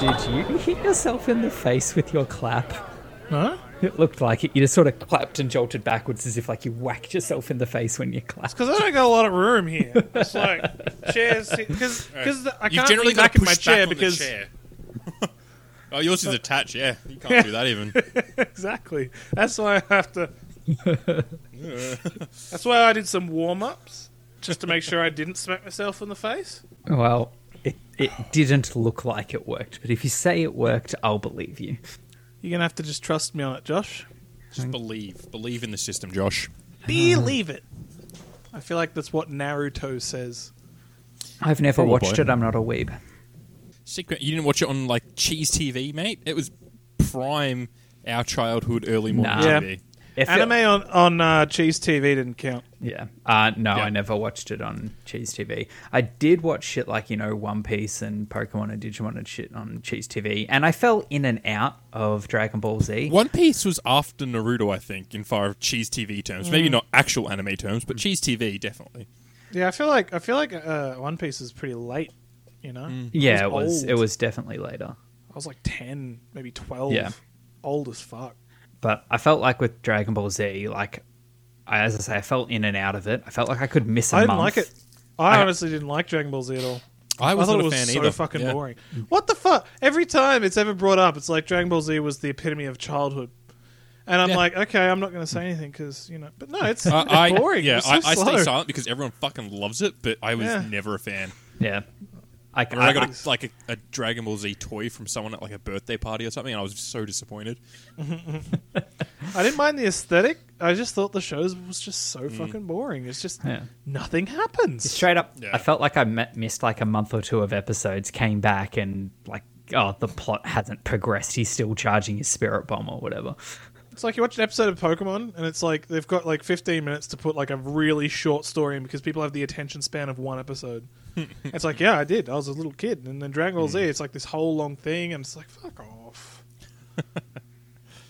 Did you hit yourself in the face with your clap? Huh? It looked like it. You just sort of clapped and jolted backwards as if like you whacked yourself in the face when you clapped. Because I don't got a lot of room here. It's like chairs. Because I You've can't generally lean got back to in my chair back on because the chair. oh, yours is attached. Yeah, you can't do that even. exactly. That's why I have to. That's why I did some warm ups just to make sure I didn't smack myself in the face. Well, it, it didn't look like it worked, but if you say it worked, I'll believe you. You're gonna have to just trust me on it, Josh. Just believe, believe in the system, Josh. Believe it. I feel like that's what Naruto says. I've never Probably. watched it. I'm not a weeb. Secret. You didn't watch it on like Cheez TV, mate. It was prime our childhood, early morning Nah. Yeah. TV. If it- Anime on on uh, Cheez TV didn't count. Yeah. Uh, no, Yeah. I never watched it on Cheez TV. I did watch shit like, you know, One Piece and Pokemon and Digimon and shit on Cheez TV. And I fell in and out of Dragon Ball Z. One Piece was after Naruto, I think, in far of Cheez TV terms. Mm. Maybe not actual anime terms, but Cheez TV definitely. Yeah, I feel like I feel like uh, One Piece is pretty late. You know. Yeah, it was. old. It was definitely later. I was like ten, maybe twelve. Yeah. Old as fuck. But I felt like with Dragon Ball Z, like, I, as I say, I felt in and out of it. I felt like I could miss a I didn't month. like it. I, I- honestly didn't like Dragon Ball Z at all. I was thought not it a was fan so either. fucking Yeah. boring. What the fuck? Every time it's ever brought up, it's like Dragon Ball Z was the epitome of childhood. And I'm Yeah. like, okay, I'm not going to say anything because you know, but no, it's, Uh, it's I, boring. Yeah, It's so I, I stay silent because everyone fucking loves it, but I was Yeah. never a fan. Yeah. I, I, I got I- a, like a, a Dragon Ball Z toy from someone at like a birthday party or something, and I was so disappointed. I didn't mind the aesthetic. I just thought the shows was just so mm. fucking boring. It's just Yeah. nothing happens. Straight up, Yeah. I felt like I met, missed like a month or two of episodes, came back, and like, oh, the plot hasn't progressed. He's still charging his spirit bomb or whatever. It's like you watch an episode of Pokemon, and it's like they've got like 15 minutes to put like a really short story in because people have the attention span of one episode. it's like, yeah, I did. I was a little kid, and then Dragon Ball Z, it's like this whole long thing, and it's like, fuck off.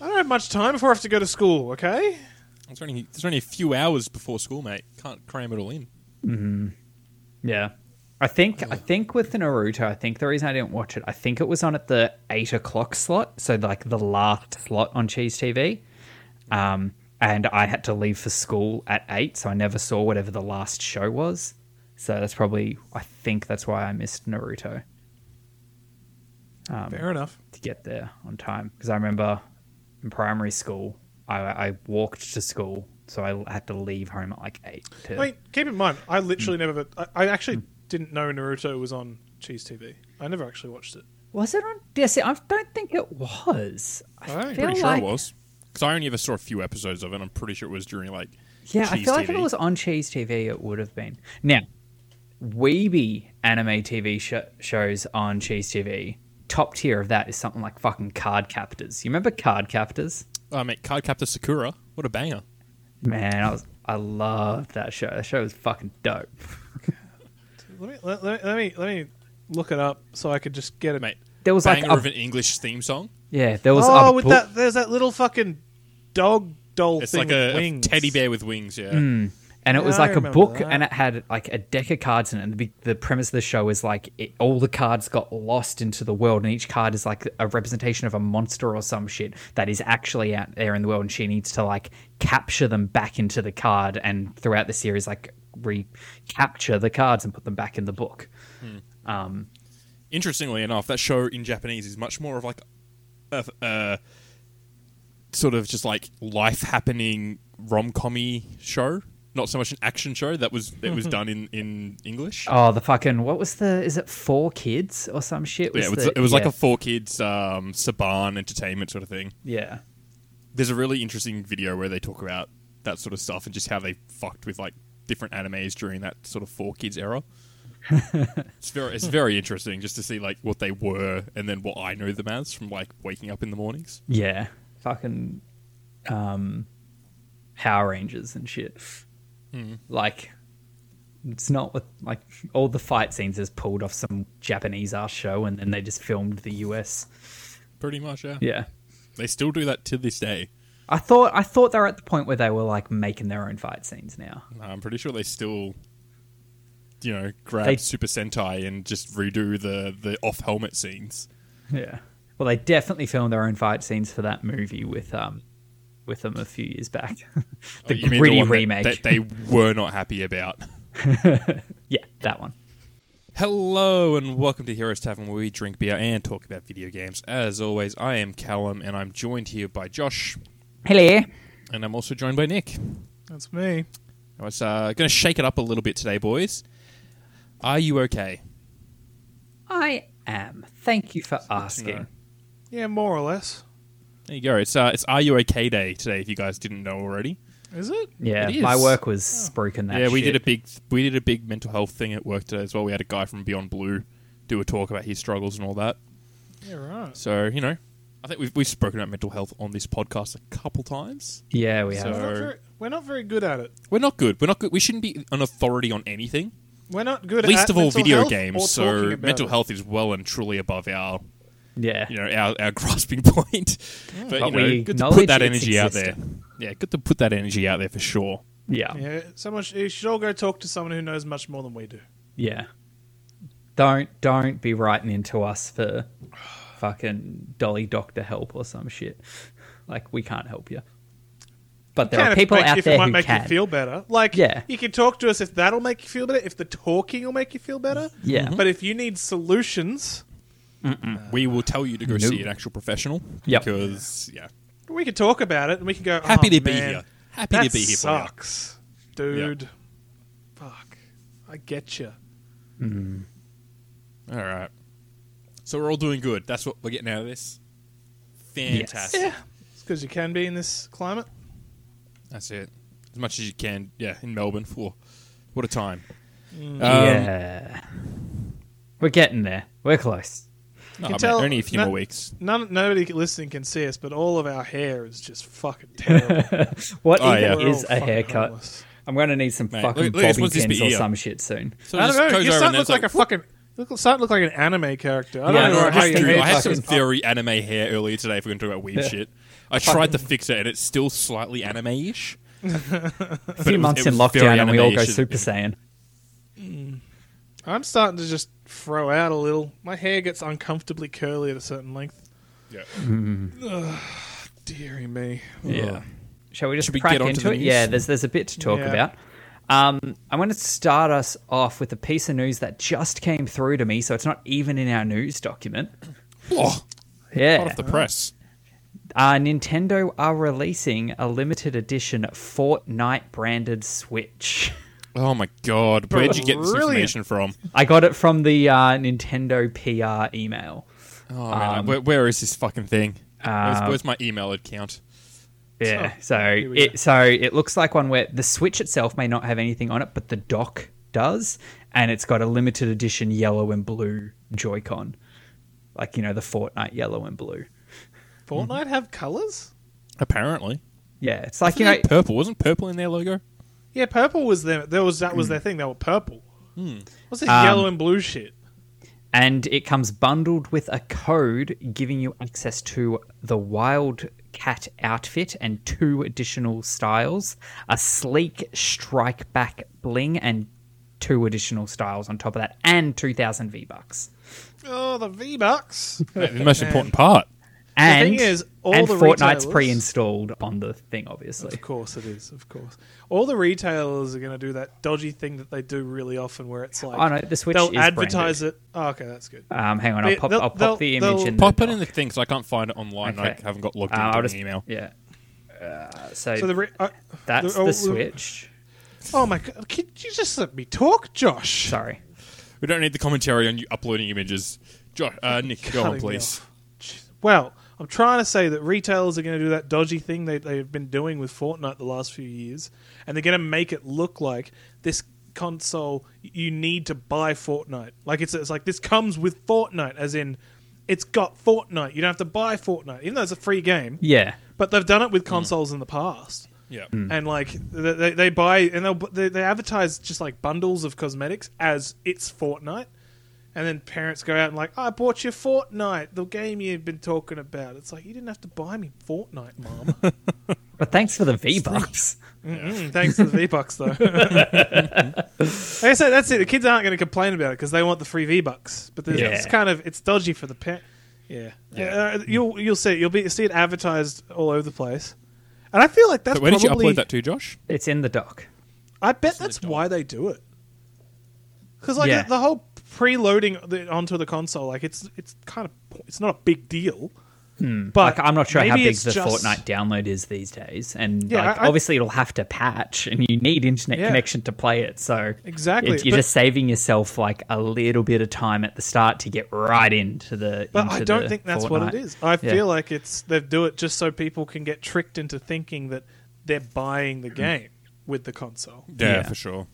I don't have much time before I have to go to school. Okay, There's only there's only a few hours before school, mate. Can't cram it all in. Yeah. I think I think with the Naruto, I think the reason I didn't watch it, I think it was on at the eight o'clock slot, so like the last slot on Cheez TV. Um, and I had to leave for school at eight, so I never saw whatever the last show was. So that's probably I think that's why I missed Naruto Um, fair enough. to get there on time because I remember in primary school I, I walked to school, so I had to leave home at like eight. To, I mean, keep in mind, I literally never. I, I actually didn't know Naruto was on Cheez TV. I never actually watched it. Was it on? Yeah, see, I don't think it was. I I'm feel Pretty like, sure it was because I only ever saw a few episodes of it. I'm pretty sure it was during like Yeah, I Cheese feel like if it was on Cheez TV, it would have been. Now, Weeby anime TV sh- shows on Cheez TV. Top tier of that is something like fucking Card Captors. You remember Card Captors? Oh, mate, Card Captor Sakura. What a banger! Man, I was I loved that show. That show was fucking dope. Let me let, let, me- let me let me look it up so I could just get it. Mate, There was like banger a, of an English theme song. yeah, there was oh, a with book- that, there's that little fucking dog doll It's thing like with a, a teddy bear with wings. Yeah, hmm. And it was Yeah, I like a book that. and it had like a deck of cards in it and the, the premise of the show is like it, all the cards got lost into the world and each card is like a representation of a monster or some shit that is actually out there in the world and she needs to like capture them back into the card and throughout the series like recapture the cards and put them back in the book hmm. um, Interestingly enough, that show in Japanese is much more of like a, a sort of just like life happening rom commy show. Not so much an action show that was that was done in in English. oh the fucking what was the is it 4Kids or some shit yeah, it was, the- it was like a 4Kids um, Saban entertainment sort of thing. yeah There's a really interesting video where they talk about that sort of stuff and just how they fucked with like different animes during that sort of 4Kids era. it's very it's very interesting just to see like what they were and then what I know them as from like waking up in the mornings. Yeah, fucking um, Power Rangers and shit. Like, it's not what like all the fight scenes is pulled off some Japanese ass show, and then they just filmed the US. Pretty much, yeah. Yeah, They still do that to this day. I thought I thought they were at the point where they were like making their own fight scenes now. I'm pretty sure they still, you know, grab They- Super Sentai and just redo the the off helmet scenes. Yeah. Well, they definitely filmed their own fight scenes for that movie with um with them a few years back. the Oh, gritty one that- remake. that they were not happy about. yeah, that one. Hello and welcome to Heroes Tavern, where we drink beer and talk about video games. As always, I am Callum, and I'm joined here by Josh, Hello. and I'm also joined by Nick. That's me. I was uh, going to shake it up a little bit today, boys. Are you okay? I am. Thank you for know. asking. Yeah, more or less. There you go. It's uh, it's Are You Okay Day today. If you guys didn't know already, Is it? Yeah, It is. my work was broken that yeah, we shit. did a big we did a big mental health thing at work today as well. We had a guy from Beyond Blue do a talk about his struggles and all that. Yeah, right. So you know, I think we've we've spoken about mental health on this podcast a couple times. Yeah, we So- have. We're not, very, we're not very good at it. We're not good. We're not good. We shouldn't be an authority on anything. We're not good Least at least of all video health or games. So about mental it. health is well and truly above our Yeah. you know our, our grasping point. But, But you know, we good to put that its energy out there. Yeah, good to put that energy out there for sure. Yeah. Yeah. Yeah, someone sh- you should all go talk to someone who knows much more than we do. Yeah. Don't don't be writing into us for fucking Dolly Doctor help or some shit. Like we can't help you. But there Can are if it people make- out if there it might who make can. you feel better. Like, Yeah. you can talk to us if that'll make you feel better. If the talking will make you feel better. Yeah. Mm-hmm. But if you need solutions, Uh, we will tell you to go Nope. see an actual professional. Yep. Because yeah, we can talk about it and we can go. happy "Oh, to be man, here. Happy that to be here for you. sucks, dude. Fuck, I get you. Mm-hmm. All right. So we're all doing good. That's what we're getting out of this. Fantastic. Yeah, it's because you can be in this climate. That's it. As much as you can. Yeah, in Melbourne for what a time. Mm. Um, yeah. We're getting there. We're close. No, can oh, man, tell- only a few no- more weeks. None, nobody listening can see us, but all of our hair is just fucking terrible. What Oh, even yeah. Is a haircut? homeless. I'm going to need some Mate, fucking look- look at bobby pins or some shit soon. So I don't know. goes You over start look there's like a fucking. Look, start look like an anime character. I don't Yeah, know no, I your I had some fucking- very anime hair earlier today if we're going to talk about weird Yeah. shit. I tried to fix it and it's still slightly anime-ish. A few it was- months in was very lockdown and we all go. Super Saiyan. Mm. I'm starting to just throw out a little. My hair gets uncomfortably curly at a certain length. Yeah. Ugh, dearie me. Yeah. Ugh. Shall we just Should we crack get onto into the it? news? Yeah, there's there's a bit to talk Yeah. about. Um, I want to start us off with a piece of news that just came through to me, so it's not even in our news document. Oh, Yeah, hot off the press. uh, Nintendo are releasing a limited edition Fortnite branded Switch. Oh my god. Where'd you get this Brilliant. information from? I got it from the uh, Nintendo PR email. Oh man, where, where is this fucking thing? where's, uh, where's my email account? Yeah, Oh, so here we it so it looks like one where the Switch itself may not have anything on it, but the dock does, and it's got a limited edition yellow and blue Joy-Con, like you know the Fortnite yellow and blue. Fortnite have colors? Apparently, Yeah, it's like you know, purple wasn't purple in their logo. Yeah, purple was there. There was that was their thing. They were purple. What's this Um, yellow and blue shit? and it comes bundled with a code giving you access to the Wildcat outfit and two additional styles, a sleek strike back bling, and two additional styles on top of that, and two thousand V bucks. Oh, the V Bucks. the most important part. And, thing is, all and the Fortnite's pre-installed on the thing, obviously. Of course it is. Of course, all the retailers are going to do that dodgy thing that they do really often, where it's like Oh no, the Switch they'll is advertise it. Oh, okay, that's good. Um, hang on, I'll pop, they'll- I'll pop they'll- the image they'll- in. The Pop it doc. in the thing because I can't find it online. Okay. I haven't got logged Uh, into I'll an just email. yeah. Uh, so, So the re- uh, that's the- oh, the uh, Switch. Oh my god! Can you just let me talk, Josh? Sorry. We don't need the commentary on you uploading images. Jo- uh, Nick, go on, please. Well, I'm trying to say that retailers are going to do that dodgy thing they, they've been doing with Fortnite the last few years, and they're going to make it look like this console you need to buy Fortnite. Like it's it's like this comes with Fortnite, as in it's got Fortnite. You don't have to buy Fortnite, even though it's a free game. Yeah. But they've done it with mm. consoles in the past. Yeah. Mm. and like they, they, they buy and they'll they, they advertise just like bundles of cosmetics as it's Fortnite, and then parents go out and like I bought you Fortnite, the game you've been talking about. It's like you didn't have to buy me Fortnite, mom. But thanks for the V bucks. Mm, thanks for the V Bucks though. like I said, that's it. The kids aren't going to complain about it because they want the free V Bucks. But there's Yeah. it's kind of it's dodgy for the parent. Yeah, Yeah. Uh, you'll you'll see you'll be see it advertised all over the place, and I feel like that's But where did you probably. upload that to, Josh? It's in the doc. I bet in the that's why they do it. Because like Yeah. the, the whole preloading the, onto the console, like it's it's kind of it's not a big deal. But Hmm. Like, I'm not sure how big the just- Fortnite download is these days, and Yeah, like, I- I- obviously it'll have to patch, and you need internet Yeah. connection to play it. So Exactly, it's- you're but- just saving yourself like a little bit of time at the start to get right into the. But into I don't think that's what it is. I Yeah. feel like it's they do it just so people can get tricked into thinking that they're buying the game with the console. Yeah, Yeah. for sure.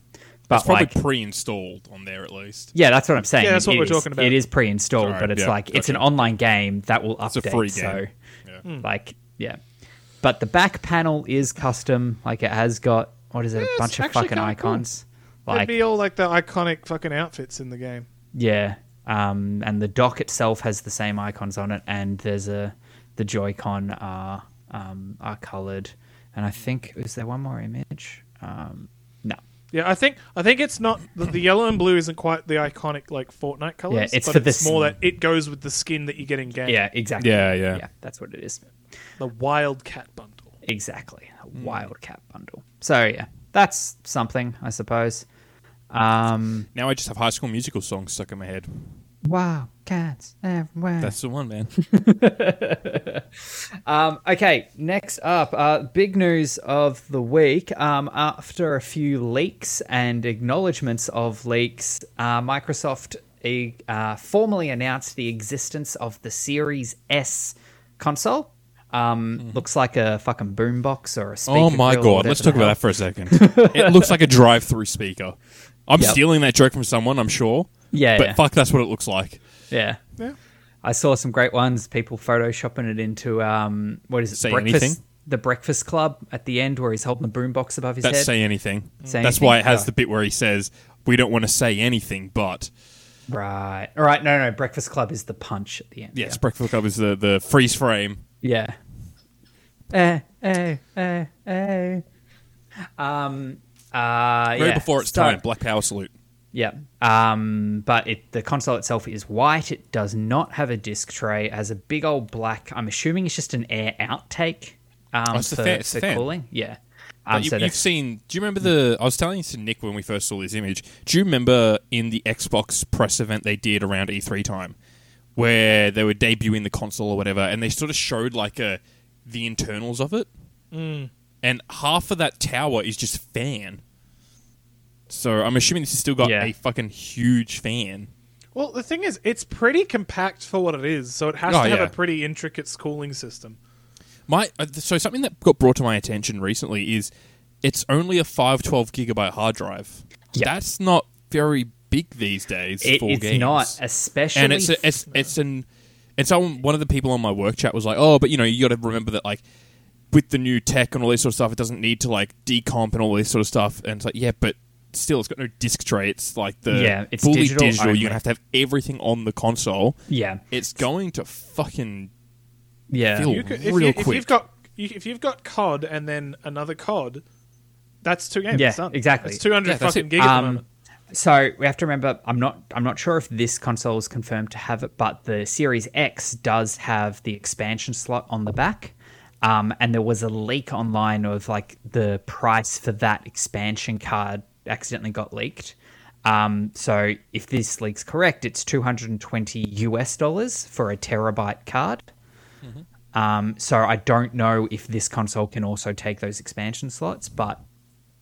But it's probably like, pre-installed on there at least. yeah, that's what I'm saying. Yeah, that's It what we're is- talking about. It is pre-installed, Sorry, but it's yeah, like it's an online game that will update. It's a free So game. Yeah. Hmm. like yeah but the back panel is custom like it has got what is it Yeah, a bunch of fucking kinda cool. icons It'd like be all like the iconic fucking outfits in the game. yeah um and the dock itself has the same icons on it and there's a the joy-con are um are colored and i think is there one more image um no Yeah, I think I think it's not the, the yellow and blue isn't quite the iconic like Fortnite colors. Yeah, it's but for the it's more that it goes with the skin that you get in game. yeah exactly Yeah, yeah. yeah that's what it is the Wildcat bundle. exactly a wildcat bundle so yeah that's something i suppose um Now I just have High School Musical songs stuck in my head. wow cats everywhere That's the one, man. Um, okay, next up, uh, big news of the week. Um, after a few leaks and acknowledgements of leaks, uh, Microsoft uh, formally announced the existence of the Series S console. Um, Looks like a fucking boombox or a speaker. oh my grill god, let's talk about that for a second. it looks like a drive-through speaker. I'm Yep. stealing that joke from someone, I'm sure. Yeah, But yeah. fuck, that's what it looks like. Yeah. Yeah. I saw some great ones. People photoshopping it into um, what is it? Say breakfast, anything? The Breakfast Club at the end, where he's holding the boombox above his That's head. say anything. Say that's anything? why it has Oh. the bit where he says, "We don't want to say anything, but." Right. All right. No, no. Breakfast Club is the punch at the end. Yes, Breakfast Club is the the freeze frame. Yeah. Eh, eh, eh, eh. Um. Uh. Very yeah. before its So- time. Black Power salute. Yeah. Um. But it the console itself is white. It does not have a disc tray. It has a big old black. I'm assuming it's just an air outtake. Um. Oh, it's the for, fan- it's the for fan. cooling. Yeah. But Um, you, so you've that's- seen. Do you remember the? I was telling to Nick when we first saw this image. Do you remember in the Xbox press event they did around E3 time, where they were debuting the console or whatever, and they sort of showed like a the internals of it, Mm. and half of that tower is just fan. So I'm assuming this has still got Yeah. a fucking huge fan. Well, the thing is, it's pretty compact for what it is, so it has Oh, to have yeah. a pretty intricate cooling system. My uh, so something that got brought to my attention recently is it's only a 512 gigabyte hard drive. Yeah. That's not very big these days It, for it's games. not, especially. and it's a, it's it's an and someone one of the people on my work chat was like, oh, but you know, you got to remember that like with the new tech and all this sort of stuff, it doesn't need to like decomp and all this sort of stuff. And it's like, yeah, but still, it's got no disc tray. It's like the Yeah, it's fully digital digital. You're gonna have to have everything on the console. yeah. It's going to fucking Yeah. Feel- You could, if, Real you, if quick. you've got you- if you've got COD and then another COD, that's two games. Yeah, done. exactly. It's two hundred Yeah, fucking it. gig at the Um, moment. So we have to remember. I'm not. I'm not sure if this console is confirmed to have it, but the Series X does have the expansion slot on the back. Um, and there was a leak online of like the price for that expansion card accidentally got leaked. Um, so if this leak's correct, it's 220 US dollars for a terabyte card. Um, so I don't know if this console can also take those expansion slots, but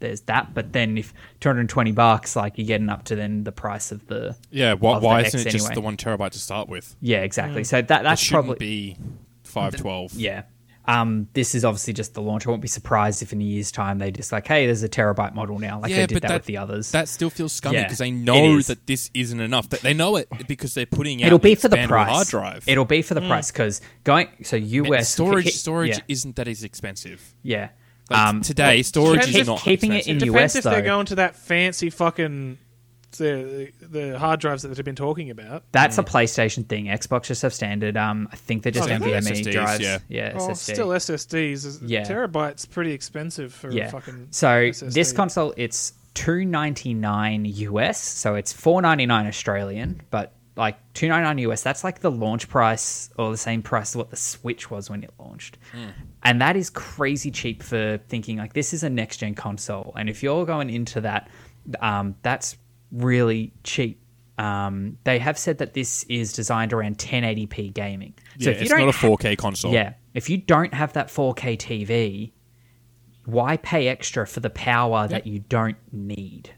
there's that. But then if 220 bucks, like you're getting up to then the price of the yeah. Why, Of why X isn't it just the one terabyte to start with? yeah, exactly. So that that's probably be 512. yeah. Um, this is obviously just the launch. I won't be surprised if in a year's time they just like, hey, there's a terabyte model now, like they did that, with the others. That still feels scummy Yeah, because they know that this isn't enough. That they know it because they're putting out. It'll be for the price. hard drive. It'll be for the price because going so And US storage. hit- storage Yeah, isn't that as expensive. yeah. Like, um, today, storage depends is if not keeping it expensive. in Depends US if they're going to that fancy fucking the the hard drives that they've been talking about. That's a PlayStation thing. Xbox just have standard. Um, I think they're just Oh, do they? NVMe SSDs, drives. yeah. yeah Oh, SSD. still SSDs. Yeah. terabytes pretty expensive for yeah. a fucking. so SSD. this console, it's two ninety nine US. So it's four ninety nine Australian, but like two ninety nine US. That's like the launch price or the same price as what the Switch was when it launched, and that is crazy cheap for thinking like this is a next gen console. And if you're going into that, um, that's really cheap. Um, they have said that this is designed around 1080p gaming. Yeah, if you it's don't not a 4K console. yeah, if you don't have that 4K TV, why pay extra for the power that you don't need?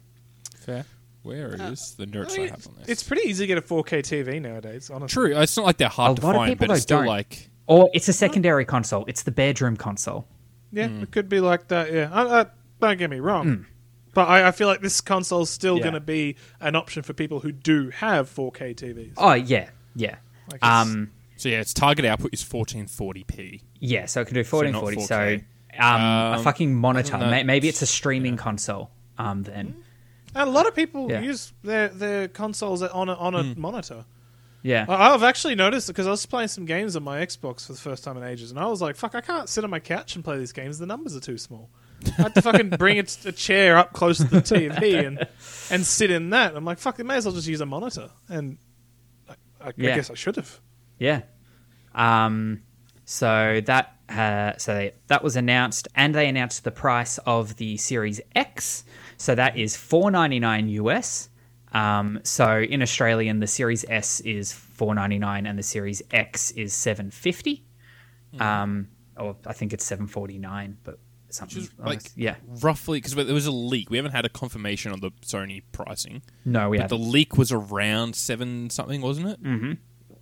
Fair. Where is the notes I I, mean, have on this? It's pretty easy to get a 4K TV nowadays. Honestly, true. It's not like they're hard A to lot of find, people but it's still don't. like Or it's a secondary console. It's the bedroom console. Yeah, Hmm. it could be like that. Yeah, uh, uh, don't get me wrong, but I, I feel like this console's still. Yeah. going to be an option for people who do have 4K TVs. Oh yeah, yeah. Like it's- Um, so. Yeah, its target output is 1440p. yeah. So it can do So not 1440. So, 4K. um, a Um, fucking monitor. May- Maybe it's a streaming console. Um, then And a lot of people Yeah. use their their consoles on a, on a Hmm. monitor. yeah. I- I've actually noticed because I was playing some games on my Xbox for the first time in ages, and I was like, "Fuck, I can't sit on my couch and play these games. The numbers are too small. I had to fucking bring a, a chair up close to the TV and and sit in that. I'm like, fuck, they may as well just use a monitor. And I, I, Yeah. I guess I should have. Yeah. Um, so that uh, so they, that was announced, and they announced the price of the Series X. So that is four ninety nine US. Um, so in Australian, the Series S is four ninety nine, and the Series X is seven fifty. Um, or I think it's seven forty nine, but something Which is, like, yeah. Roughly, because there was a leak. We haven't had a confirmation on the Sony pricing, No, we but the leak was around seven something, wasn't it? Mm-hmm.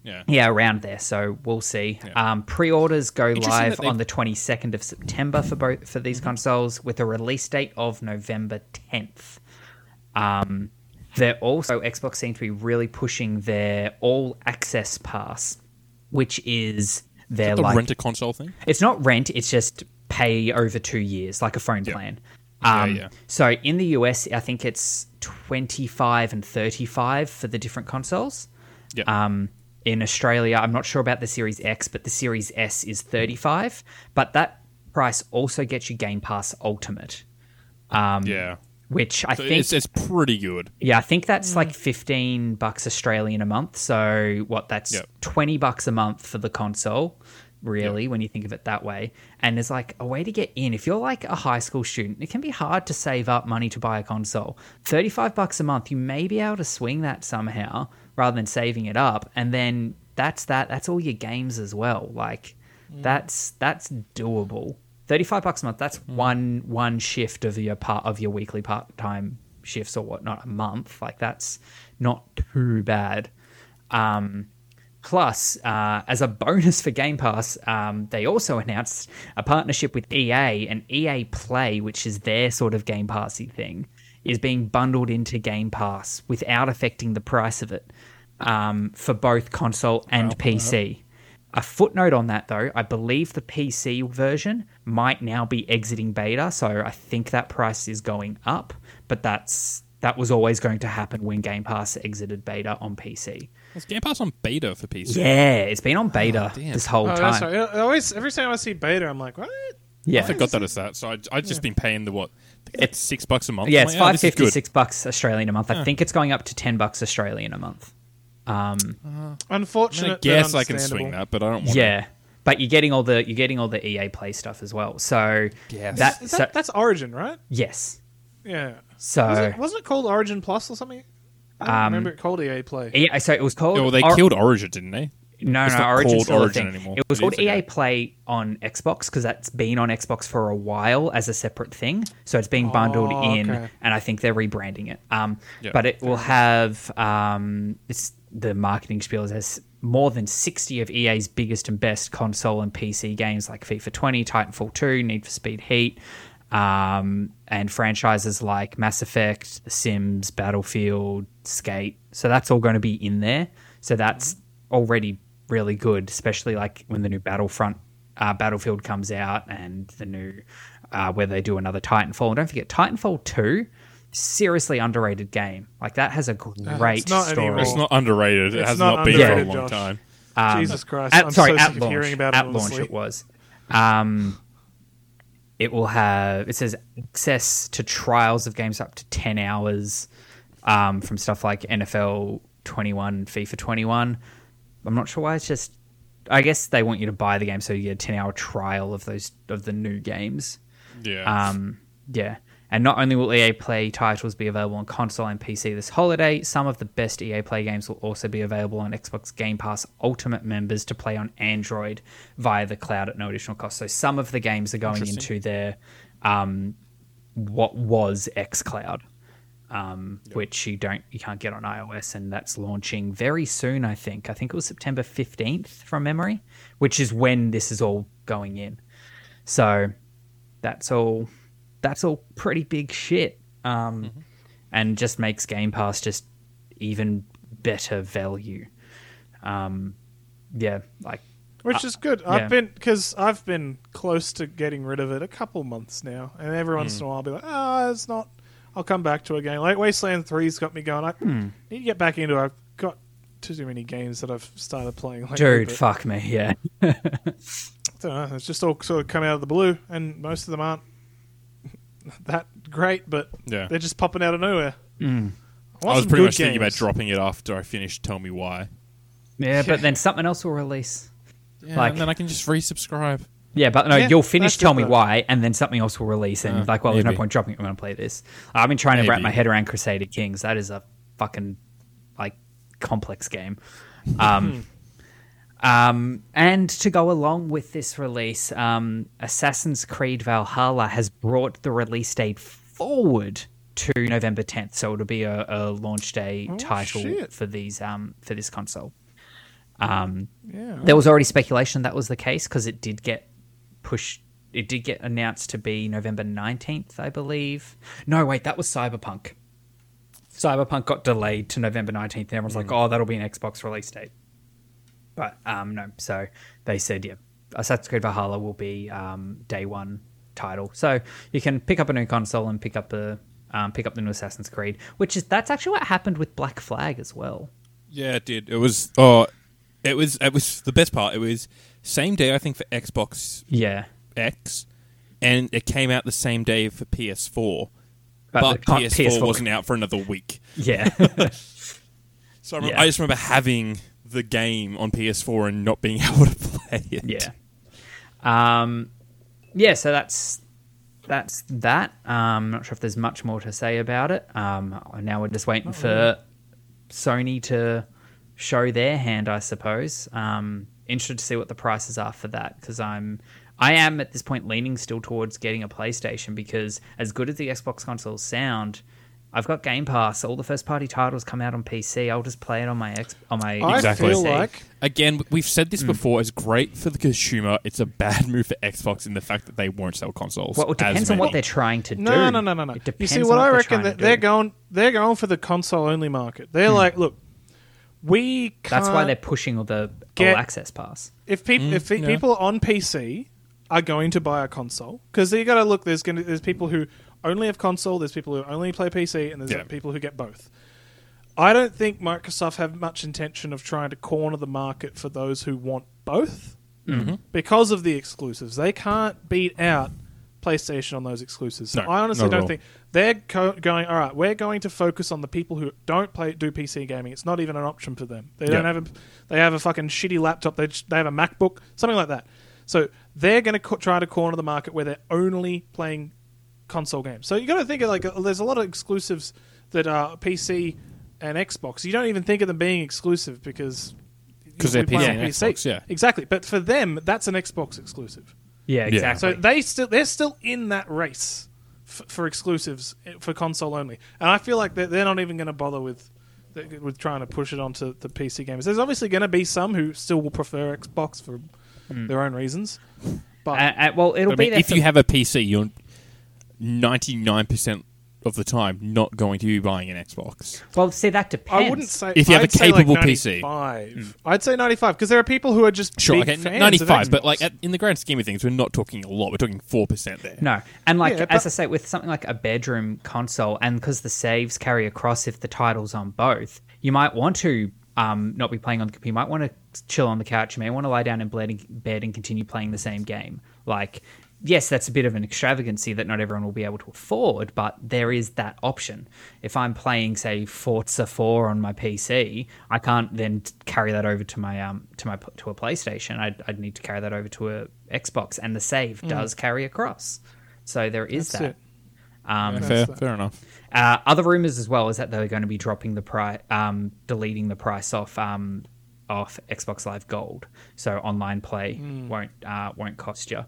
Yeah. Yeah, around there. So we'll see. Yeah. Um, pre-orders go live on the 22nd of September for both for these consoles, with a release date of November 10th. Um, they're also Xbox seem to be really pushing their All Access Pass, which is their The like rent a console thing. it's not rent, it's just pay over two years, like a phone Yeah. plan. Yeah, Um, yeah. So in the US, I think it's 25 and 35 for the different consoles. Yeah. Um, in Australia, I'm not sure about the Series X, but the Series S is 35. But that price also gets you Game Pass Ultimate, um, yeah. which I So think it's, it's pretty good. yeah, I think that's like 15 bucks Australian a month. So what that's Yep. 20 bucks a month for the console, really, when you think of it that way. And there's like a way to get in. If you're like a high school student, it can be hard to save up money to buy a console. 35 bucks a month, you may be able to swing that somehow rather than saving it up. And then that's that. That's all your games as well. Like that's that's doable. 35 bucks a month, that's one one shift of your part of your weekly part-time shifts or whatnot a month. Like that's not too bad. Um, plus, uh, as a bonus for Game Pass, um, they also announced a partnership with EA and EA Play, which is their sort of Game Passy thing, is being bundled into Game Pass without affecting the price of it um, for both console and PC. A footnote on that, though, I believe the PC version might now be exiting beta, so I think that price is going up. But that's that was always going to happen when Game Pass exited beta on PC. Was Game Pass on beta for PC? Yeah, it's been on beta damn. this whole Oh, time. that's right. I always, every time I see beta, I'm like, what? Yeah, I forgot that it's that. So I I just been paying the what? It's six bucks a month. yeah, I'm it's like, oh, five this is fifty good. six bucks Australian a month. I think it's going up to ten bucks Australian a month. Um, I, Unfortunate. mean, I but guess I can understandable. swing that, but I don't want. yeah, but you're getting all the you're getting all the EA Play stuff as well. So Yes. that, Is so, that that's Origin, right? yes. Yeah. So Was it, wasn't it called Origin Plus or something? I don't Um, remember it called EA Play. EA, so it was called. Yeah, well, they Or- killed Origin, didn't they? No, It's no, not Origin's called still a Origin thing. anymore. It was It called is, EA okay. Play on Xbox because that's been on Xbox for a while as a separate thing. So it's being bundled Oh, in, okay. and I think they're rebranding it. Um, Yeah. but it will have um, it's the marketing spiel has more than sixty of EA's biggest and best console and PC games like FIFA 20, Titanfall 2, Need for Speed Heat. Um, and franchises like Mass Effect, The Sims, Battlefield, Skate. So that's all going to be in there. So that's already really good, especially like when the new Battlefront uh, Battlefield comes out and the new uh, where they do another Titanfall. And don't forget Titanfall two, seriously underrated game. Like that has a great it's not story. anymore. It's not underrated. It It's has not not, been for a long Josh. time. Um, Jesus Christ! At, I'm sorry, so at sick of launch. hearing about at it. launch it was. Um, it will have. It says access to trials of games up to ten hours, um, from stuff like NFL 21, FIFA 21. I'm not sure why it's just. I guess they want you to buy the game so you get a 10 hour trial of those of the new games. Yeah. Um, yeah. And not only will EA Play titles be available on console and PC this holiday, some of the best EA Play games will also be available on Xbox Game Pass Ultimate members to play on Android via the cloud at no additional cost. So some of the games are going into their um, what was xCloud, um, which you don't you can't get on iOS, and that's launching very soon. I think I think it was September fifteenth from memory, which is when this is all going in. So that's all that's all pretty big shit um, and just makes game pass just even better value um, yeah like Which is good. yeah. I've been because I've been close to getting rid of it a couple months now, and every once in a while I'll be like, "Ah, it's not." I'll come back to a game like Wasteland Three's got me going. I need to get back into. it. I've got too too many games that I've started playing. Lately, dude fuck me yeah I don't know. It's just all sort of come out of the blue, and most of them aren't that great, but Yeah. they're just popping out of nowhere. I, want I was some pretty good much thinking about games. dropping it after I finished Tell Me Why. yeah but then something else will release Yeah, Like- and then I can just resubscribe. yeah but no Yeah, you'll finish that's tell it me though. why and then something else will release and Uh, like well there's no point dropping it i'm gonna play this i've been trying to wrap Maybe. my head around crusader kings that is a fucking like complex game um Um, and to go along with this release, um, Assassin's Creed Valhalla has brought the release date forward to November 10th, so it'll be a, a launch day Oh, title shit. for these um, for this console. Um, Yeah. there was already speculation that was the case because it did get pushed. It did get announced to be November 19th, I believe. No, wait, that was Cyberpunk. Cyberpunk got delayed to November 19th, and everyone's like, oh, that'll be an Xbox release date. But um, no, so they said, yeah, Assassin's Creed Valhalla will be um, day one title. So you can pick up a new console and pick up the um, pick up the new Assassin's Creed, which is that's actually what happened with Black Flag as well. Yeah, it did. It was oh, it was it was the best part. It was same day I think for Xbox Yeah, X, and it came out the same day for PS4. But But, PS4, PS4 wasn't out for another week. yeah, So I, remember, Yeah. I just remember having the game on PS4 and not being able to play it. yeah. Um, yeah. So that's that's that. Um, not sure if there's much more to say about it. Um, now we're just waiting for Sony to show their hand, I suppose. Um, interested to see what the prices are for that because I'm I am at this point leaning still towards getting a PlayStation because as good as the Xbox consoles sound. I've got Game Pass. All the first party titles come out on PC. I'll just play it on my X on my Xbox. I Exactly. feel like Again, we've said this mm. before. It's great for the consumer. It's a bad move for Xbox in the fact that they won't sell consoles. Well, it depends on what they're trying to do. No, no, no, no, no. You see, on what I reckon that they're do. going, they're going for the console only market. They're mm. like, look, we can't. That's why they're pushing all the get- all access pass. if people mm, if yeah. people on PC are going to buy a console because you got to look. There's going to there's people who only have console. There's people who only play PC, and there's Yeah. people who get both. I don't think Microsoft have much intention of trying to corner the market for those who want both Mm-hmm. because of the exclusives. They can't beat out PlayStation on those exclusives. So No, I honestly don't think they're co- going. All right, we're going to focus on the people who don't play do PC gaming. It's not even an option for them. They don't Yeah. have a they have a fucking shitty laptop. They they have a MacBook, something like that. So they're going to co- try to corner the market where they're only playing console games. So you got to think of like uh, there's a lot of exclusives that are PC and Xbox. You don't even think of them being exclusive because we they're play PC on and Xbox, yeah. exactly. But for them, that's an Xbox exclusive. Yeah, Yeah. exactly. So they still they're still in that race f- for exclusives eh, for console only, and I feel like they're, they're not even going to bother with with trying to push it onto the PC gamers. There's obviously going to be some who still will prefer Xbox for their own reasons, but Uh, uh, well, it'll I be mean, if for- you have a PC, you're ninety nine percent of the time not going to be buying an Xbox. well, see that depends. I wouldn't say If you have I'd a say, like, capable PC. 95. I'd say 95 because there are people who are just Sure, big okay, fans ninety of five, but Xbox. like at, in the grand scheme of things, we're not talking a lot. We're talking four percent there. No, and like Yeah, as but- I say, with something like a bedroom console, and because the saves carry across if the title's on both, you might want to um, not be playing on the computer. You might want to chill on the couch. You may want to lie down in bed bed and continue playing the same game. Like yes, that's a bit of an extravagancy that not everyone will be able to afford, but there is that option. If I'm playing, say, Forza 4 on my PC, I can't then carry that over to my um to my to a PlayStation. I'd, I'd need to carry that over to a Xbox, and the save does carry across. So there is That's that. it. Um, fair, that. fair enough. uh, other rumors as well is that they're going to be dropping the price, um, deleting the price off um, off Xbox Live Gold, so online play Hmm. won't uh, won't cost you.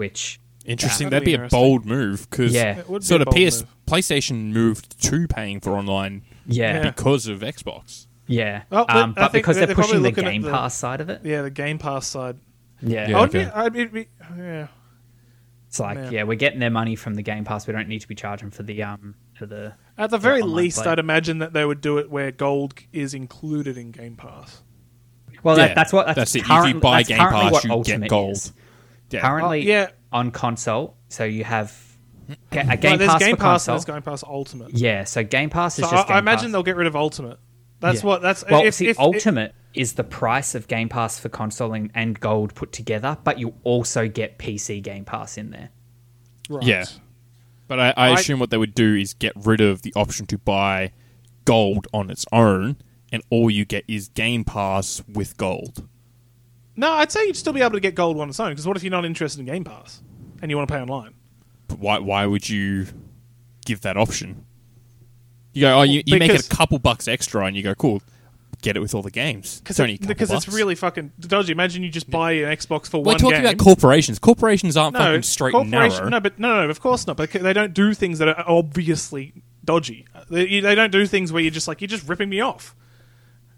Which Interesting. That'd That'd be be a bold move because Yeah. It would be sort of PS move. PlayStation moved to paying for online yeah, Yeah. because of Xbox. yeah, Well, but um, but because they're they're, pushing the looking at Game the- Pass side of it, Yeah, the Game Pass side. yeah, Yeah. I'd okay. be, I'd be, be- yeah. it's like Yeah. yeah. we're getting their money from the Game Pass. We don't need to be charging for the um for the At the very online least, play. I'd imagine that they would do it where gold is included in Game Pass. well Yeah, that, that's what that's, that's it. If you buy Game Pass, what you get gold. is. Yeah. Currently, Oh, yeah. on console, so you have ga- a Well, Game there's Pass Game for Pass console. and there's Game Pass Ultimate. Yeah, so Game Pass is So just. I, Game I imagine Pass. they'll get rid of Ultimate. That's Yeah. what. That's Well, if, see, if, if- Ultimate is the price of Game Pass for console and, and Gold put together, but you also get PC Game Pass in there. right. Yeah. But I, I I- assume what they would do is get rid of the option to buy gold on its own, and all you get is Game Pass with gold. No, I'd say you'd still be able to get gold on its own. Because what if you're not interested in Game Pass and you want to pay online? But why? Why would you give that option? You go, oh, you, you make it a couple bucks extra, and you go, cool, get it with all the games. It's only a couple because it's bucks. really fucking dodgy. Imagine you just buy an Xbox for one game. We're one talking game. about corporations. Corporations aren't no, fucking straight and corporation- narrow. No, but no, no, of course not. But they don't do things that are obviously dodgy. They, they don't do things where you're just like you're just ripping me off.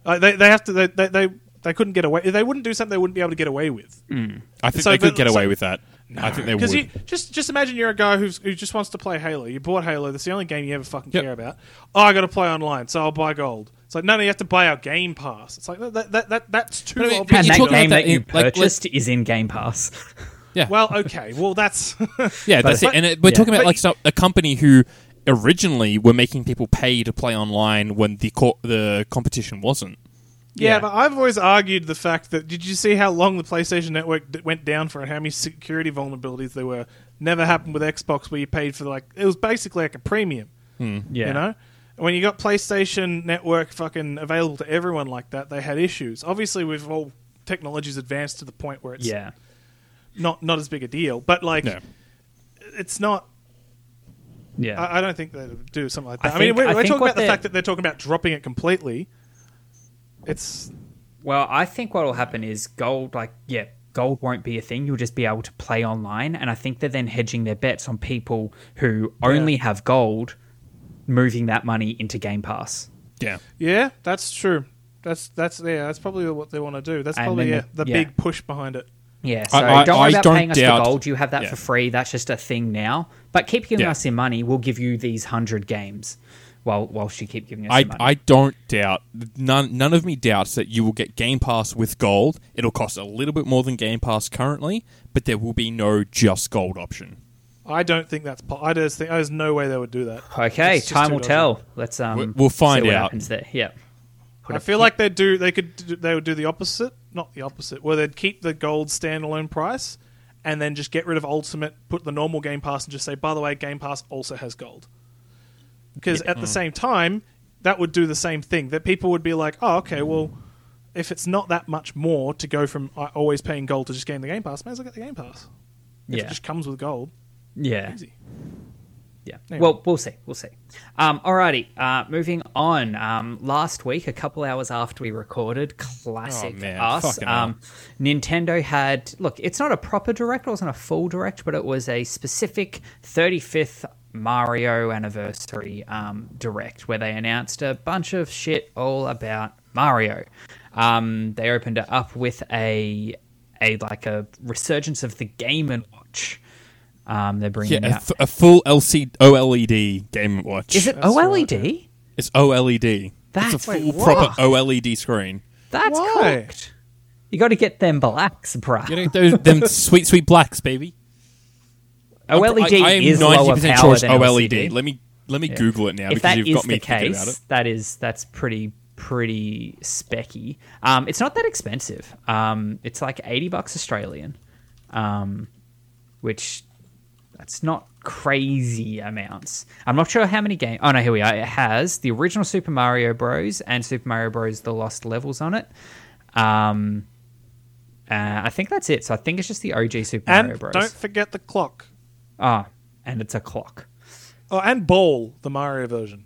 Uh, they they have to they, they they they couldn't get away. They wouldn't do something they wouldn't be able to get away with. Mm. I think So, they could but- get so- away with that. I think they would. Because you just just imagine you're a guy who's who just wants to play Halo. You bought Halo. That's the only game you ever fucking Yep. care about. Oh, I got to play online, so I'll buy gold. It's like no, no, you have to buy our Game Pass. It's like that that, that that's too But I mean, obvious. And you're that talking game about that you that in- like, purchased is in Game Pass. yeah. well, okay, well that's Yeah, that's But- it. And it, we're yeah. talking about But- like so, a company who originally were making people pay to play online when the co- the competition wasn't. Yeah, Yeah. but I've always argued the fact that did you see how long the PlayStation Network d- went down for and how many security vulnerabilities there were? Never happened with Xbox where you paid for like it was basically like a premium. Hmm. Yeah. You know, when you got PlayStation Network fucking available to everyone like that, they had issues. Obviously, we've all technology's advanced to the point where it's Yeah. not not as big a deal. But like, No. it's not. Yeah. I, I don't think they would do something like that. I, mean, think- we're, I we're talking about the fact that they're talking about dropping it completely. It's Well, I think what will happen is gold, like, yeah, gold won't be a thing. You'll just be able to play online. And I think they're then hedging their bets on people who only have gold, moving that money into Game Pass. Yeah. Yeah, that's true. That's that's yeah, that's probably what they want to do. That's And probably yeah, the- the yeah. big push behind it. Yeah, so I- don't I worry about don't paying us doubt- for gold. You have that yeah. for free. That's just a thing now. But keep giving Yeah. us your money. We'll give you these hundred games, while whilst you keep giving us I, money. I don't doubt none none of me doubts that you will get Game Pass with gold. It'll cost a little bit more than Game Pass currently, but there will be no just gold option. I don't think that's. Po- I just think there's no way they would do that. okay, It's just time too will dodgy. tell. Let's um, We- we'll find see what out. happens there. Yeah, Put I a feel pin- like they do. They could. do- They would do the opposite. Not the opposite. Where they'd keep the gold standalone price, and then just get rid of Ultimate, put the normal Game Pass, and just say, by the way, Game Pass also has gold. Because at the same time, that would do the same thing. That people would be like, oh, okay, well, if it's not that much more to go from uh, always paying gold to just getting the Game Pass, may as well get the Game Pass. If Yeah. it just comes with gold, yeah. easy. Yeah. Anyway. Well, we'll see. We'll see. Um, alrighty. Uh, moving on. Um, last week, a couple hours after we recorded, classic Oh, man. us. Um, Nintendo had look. It's not a proper direct. It wasn't a full direct, but it was a specific 35th Mario anniversary um, direct where they announced a bunch of shit all about Mario. Um, they opened it up with a a like a resurgence of the Game and Watch. Um, they're bringing Yeah, a, out. th- a full LC OLED Game Watch. Is it That's right, OLED? It's OLED. That's- it's a Wait, full proper what? OLED screen. That's Why? cooked. You got to get them blacks, bruh. You know, those, them sweet, sweet blacks, baby. OLED I, I am is 90% power sure it's than OLED. LCD. Let me let me Yeah. Google it now if because you've got me the thinking about case, it. that is that's pretty pretty specky. Um, it's not that expensive. Um, it's like eighty bucks Australian, um, which that's not crazy amounts. I'm not sure how many games. Oh no, here we are. It has the original Super Mario Bros. and Super Mario Bros. The Lost Levels on it. Um, uh, I think that's it. So I think it's just the OG Super Mario And Bros. don't forget the clock. Ah, and it's a clock. Oh, and Ball, the Mario version.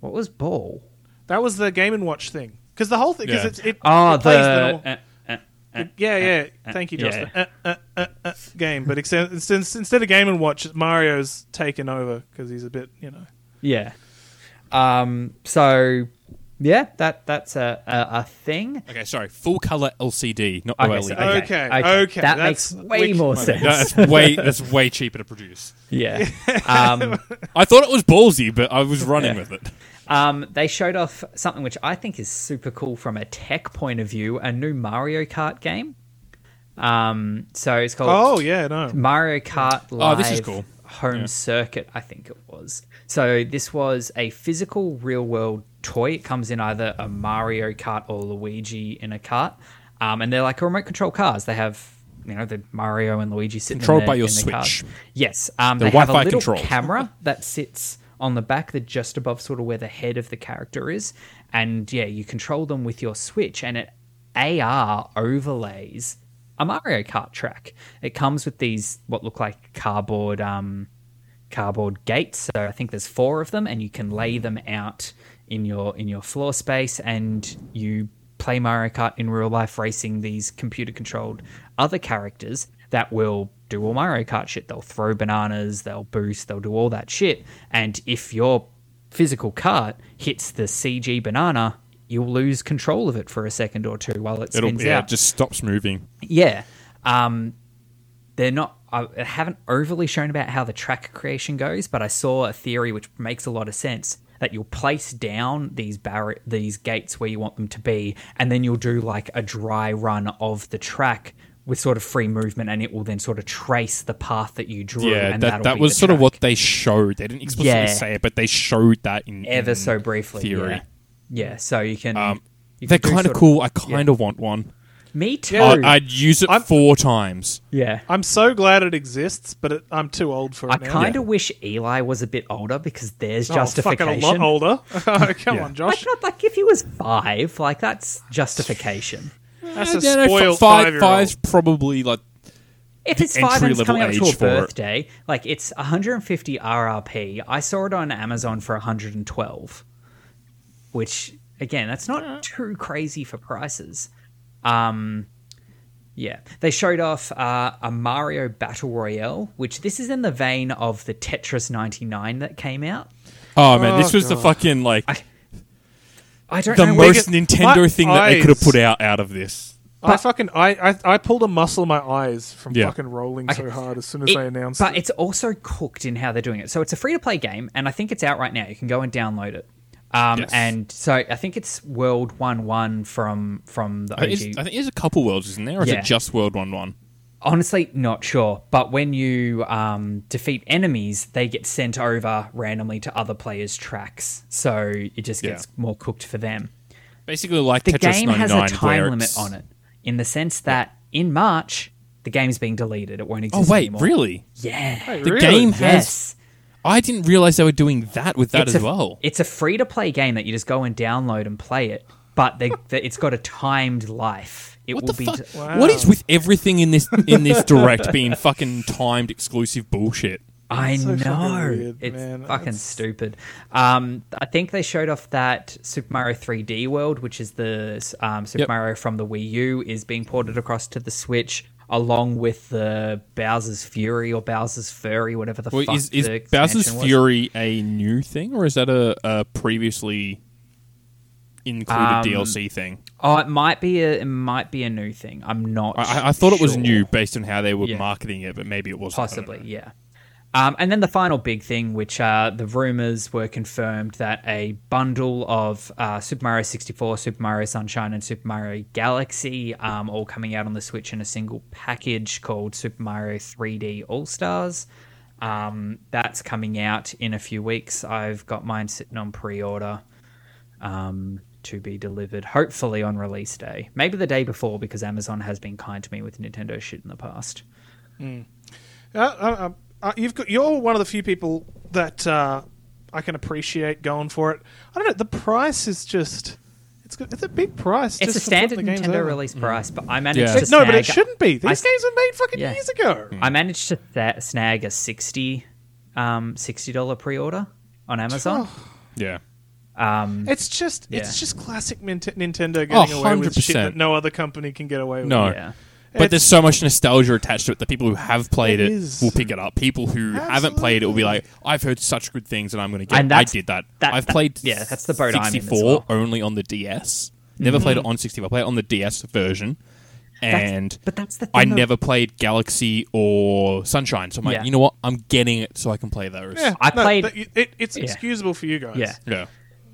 What was Ball? That was the Game and Watch thing. Because the whole thing, because Yeah. it's it, Oh, it plays the, the. normal- uh, uh, uh, yeah, yeah. uh, Thank you, yeah. Justin. Uh, uh, uh, uh, game, but except, instead, instead of Game and Watch, Mario's taken over because he's a bit, you know. yeah. Um. So, yeah, that that's a a, a thing. Okay, sorry. Full color LCD, not Okay, OLED. so- Okay, okay, That that's- makes way which- more okay. sense. That's way that's way cheaper to produce. Yeah. Um. I thought it was ballsy, but I was running Yeah. with it. Um, they showed off something which I think is super cool from a tech point of view a new Mario Kart game. Um, so it's called Oh, yeah, no. Mario Kart Live Oh, this is cool. Home Yeah. Circuit, I think it was. So this was a physical real world toy. It comes in either a Mario Kart or Luigi in a cart. Um, and they're like remote control cars. They have, you know, the Mario and Luigi sitting Controlled in the, by your in the cars. Switch. Yes. Um, They're they have a Wi-Fi little controlled. camera that sits on the back, that just above sort of where the head of the character is. And yeah, you control them with your Switch, and it AR overlays a Mario Kart track. It comes with these what look like cardboard um, cardboard gates. So I think there's four of them, and you can lay them out in your in your floor space, and you play Mario Kart in real life, racing these computer controlled other characters that will do all Mario Kart shit. They'll throw bananas, they'll boost, they'll do all that shit. And if your physical cart hits the CG banana, you'll lose control of it for a second or two while it It'll spins yeah, out. it just stops moving. Yeah. Um, they're not. I haven't overly shown about how the track creation goes, but I saw a theory which makes a lot of sense that you'll place down these barri- these gates where you want them to be, and then you'll do like a dry run of the track with sort of free movement, and it will then sort of trace the path that you drew. Yeah, and that that was sort of what they showed. They didn't explicitly Yeah. say it, but they showed that in ever in so briefly. theory. Yeah. Yeah, so you can. Um, you they're kind of cool. I kind of want one. Me too. Yeah. I- I'd use it I'm- four times. yeah. I'm so glad it exists, but it, I'm too old for it I now. kind of wish Eli was a bit older because there's Oh, justification. fucking a lot older. Come Yeah. on, Josh. Like not like if he was five, like that's justification. That's a Yeah, no, f- spoiled five, five-year-old. five's probably like If it's five and it's entry-level coming up to a age for it. birthday, like it's 150 RRP. I saw it on Amazon for 112, which again, that's not too crazy for prices. Um, yeah, they showed off uh, a Mario Battle Royale, which this is in the vein of the Tetris 99 that came out. oh man, this Oh, was the fucking like I don't the know. most get- Nintendo my thing that they could have put out out of this. I fucking I, I I pulled a muscle in my eyes from Yeah. fucking rolling so hard as soon as It- they announced but it. it's also cooked in how they're doing it. So it's a free to play game, and I think it's out right now. You can go and download it. Um, Yes. And so I think it's World One One from from the I think, OG. it's- I think there's a couple worlds, isn't there? Or is it just World One One? Honestly, not sure. But when you um, defeat enemies, they get sent over randomly to other players' tracks. So it just gets Yeah. more cooked for them. Basically, like The Tetris game 99, has a time limit on it, in the sense that in March the game's being deleted. It won't exist. Oh exist wait, anymore. really? Yeah. Wait, The really? game has. Yes. I didn't realize they were doing that with that it's as a, well. It's a free to play game that you just go and download and play it, but they, they, it's got a timed life. It What will the be fuck? d- Wow. What is with everything in this in this direct being fucking timed exclusive bullshit? I so fucking know weird, it's man. fucking That's- stupid. Um, I think they showed off that Super Mario 3D World, which is the um, Super Yep. Mario from the Wii U, is being ported across to the Switch, along with the Bowser's Fury or Bowser's Furry, whatever the Well, fuck. is is Bowser's was. Fury a new thing, or is that a, a previously included Um, DLC thing? Oh, it might be a it might be a new thing. I'm not. I, I- thought it was new based on how they were Yeah. marketing it, but maybe it don't Possibly, yeah. Um, and then the final big thing, which uh, the rumors were confirmed that a bundle of uh, Super Mario 64, Super Mario Sunshine, and Super Mario Galaxy, um, all coming out on the Switch in a single package called Super Mario 3D All Stars. Um, that's coming out in a few weeks. I've got mine sitting on pre-order um, to be delivered, hopefully on release day. Maybe the day before, because Amazon has been kind to me with Nintendo shit in the past. Uh, uh, uh, you've got you're one of the few people that uh, I can appreciate going for it. I don't know. The price is just it's good. It's a big price. It's just a standard Nintendo over. release price, but I managed Yeah. to It- no, but it snag- shouldn't be. These I- games were made fucking Yeah. years ago. I managed to th- snag a sixty, um, sixty dollar pre-order on Amazon. Yeah. Um, It's just Yeah. it's just classic Nintendo getting Oh, away with shit that no other company can get away with. No. yeah, But It's- there's so much nostalgia attached to it that people who have played It it, is. will pick it up. People who haven't played it will be like, "I've heard such good things, and I'm going to get." And it. I did that. that- I've that- played. yeah, that's the boat I'm in as 64 well. Mm-hmm. only on the DS. Never played it on 64. I played it on the DS version, That's- and but that's the thing. I though. never played Galaxy or Sunshine. So I'm like, Yeah. you know what? I'm getting it so I can play those. Yeah, I no, played- it, it's Yeah. excusable for you guys. Yeah. Yeah.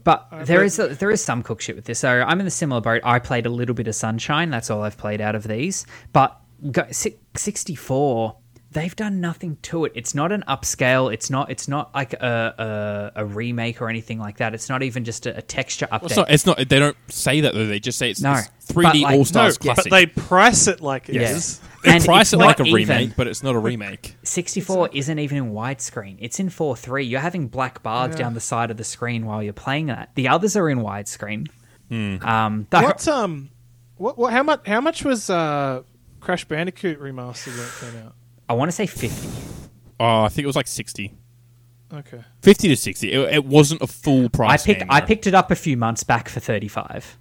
But uh, there but- is a, there is some cook shit with this. So I'm in the similar boat. I played a little bit of Sunshine. That's all I've played out of these. But go, si- 64, they've done nothing to it. It's not an upscale. It's not. It's not like a a, a remake or anything like that. It's not even just a, a texture update. Well, it's not. It's not. They don't say that though. They just say it's, No. it's 3D like- All No, Stars but they price it like it Yeah. is. They And price it like a remake, even- but it's not a remake. 64 isn't even in widescreen. It's in 4:3. You're having black bars Yeah. down the side of the screen while you're playing that. The others are in widescreen. Hmm. Um, the- What um, what, what how much how much was uh Crash Bandicoot remastered when it came out? I want to say 50. Oh, I think it was like 60. Okay. 50 to 60. It, it wasn't a full price. I price. picked game, I picked it up a few months back for 35.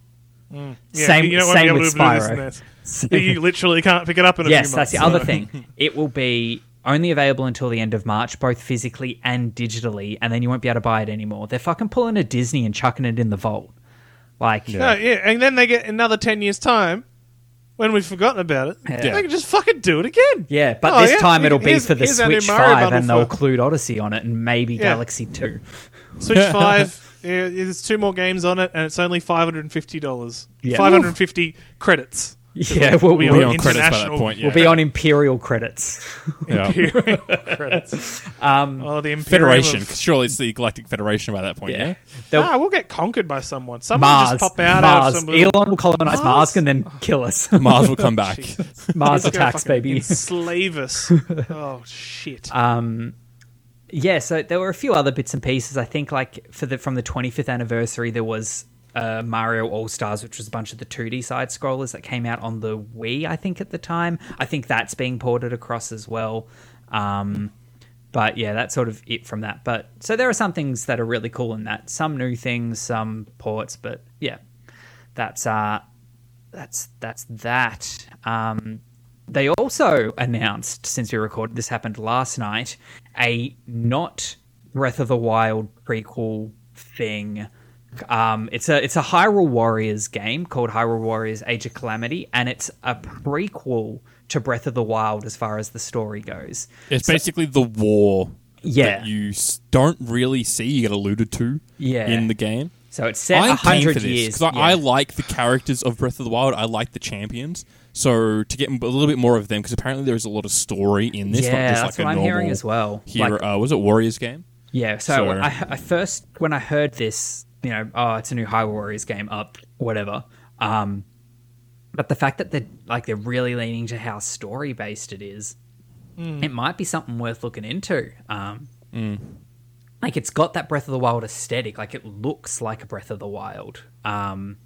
Mm. Yeah, Same- you don't want to same with to do this Spyro. and. You literally can't pick it up in a Yes, few that's months. the other thing. It will be only available until the end of March, both physically and digitally, and then you won't be able to buy it anymore. They're fucking pulling a Disney and chucking it in the vault. Like, No, yeah, and then they get another ten years time when we've forgotten about it. Yeah. They can just fucking do it again. yeah, but Oh, this yeah, time it'll be here's- for the here's our new Switch Mario 5, bundle and they'll for- include Odyssey on it, and maybe Yeah. Galaxy 2. Switch Five. Yeah, there's two more games on it, and it's only five hundred and fifty dollars. Yeah. Five hundred and fifty credits. Yeah, we'll, we we'll, Be on on credits by that point. Yeah. we'll be on Imperial credits. Yeah. credits. Um, Oh, the Imperium Federation. of- surely it's the Galactic Federation by that point. Yeah. They'll- Ah, we'll get conquered by someone. Someone Mars, just pop out Mars. of some little- Elon will colonize Mars, Mars? and then kill us. Mars will come back. Mars attacks, baby. Enslave us. oh shit. Um, yeah, so there were a few other bits and pieces. I think, like for the from the 25th anniversary, there was uh, Mario All Stars, which was a bunch of the 2D side scrollers that came out on the Wii. I think at the time, I think that's being ported across as well. Um, but yeah, that's sort of it from that. But so there are some things that are really cool in that. Some new things, some ports. But yeah, that's uh, that's that's that. Um, they also announced, since we recorded this happened last night, a not Breath of the Wild prequel thing. Um, it's a it's a Hyrule Warriors game called Hyrule Warriors Age of Calamity, and it's a prequel to Breath of the Wild as far as the story goes. It's basically the war Yeah. that you don't really see. You get alluded to Yeah. in the game. So it's set a I'm hundred years. because I, yeah. I like the characters of Breath of the Wild. I like the champions. So to get a little bit more of them, because apparently there's a lot of story in this, yeah, not just that's like what a I'm normal hearing as well. Hero, Like, uh, was it Warriors game? Yeah, so, So- I, I first when I heard this, you know, oh, it's a new Hyrule Warriors game, up, whatever. Um, but the fact that they're like they're really leaning to how story based it is, it might be something worth looking into. Um, Like it's got that Breath of the Wild aesthetic, like it looks like a Breath of the Wild. Um,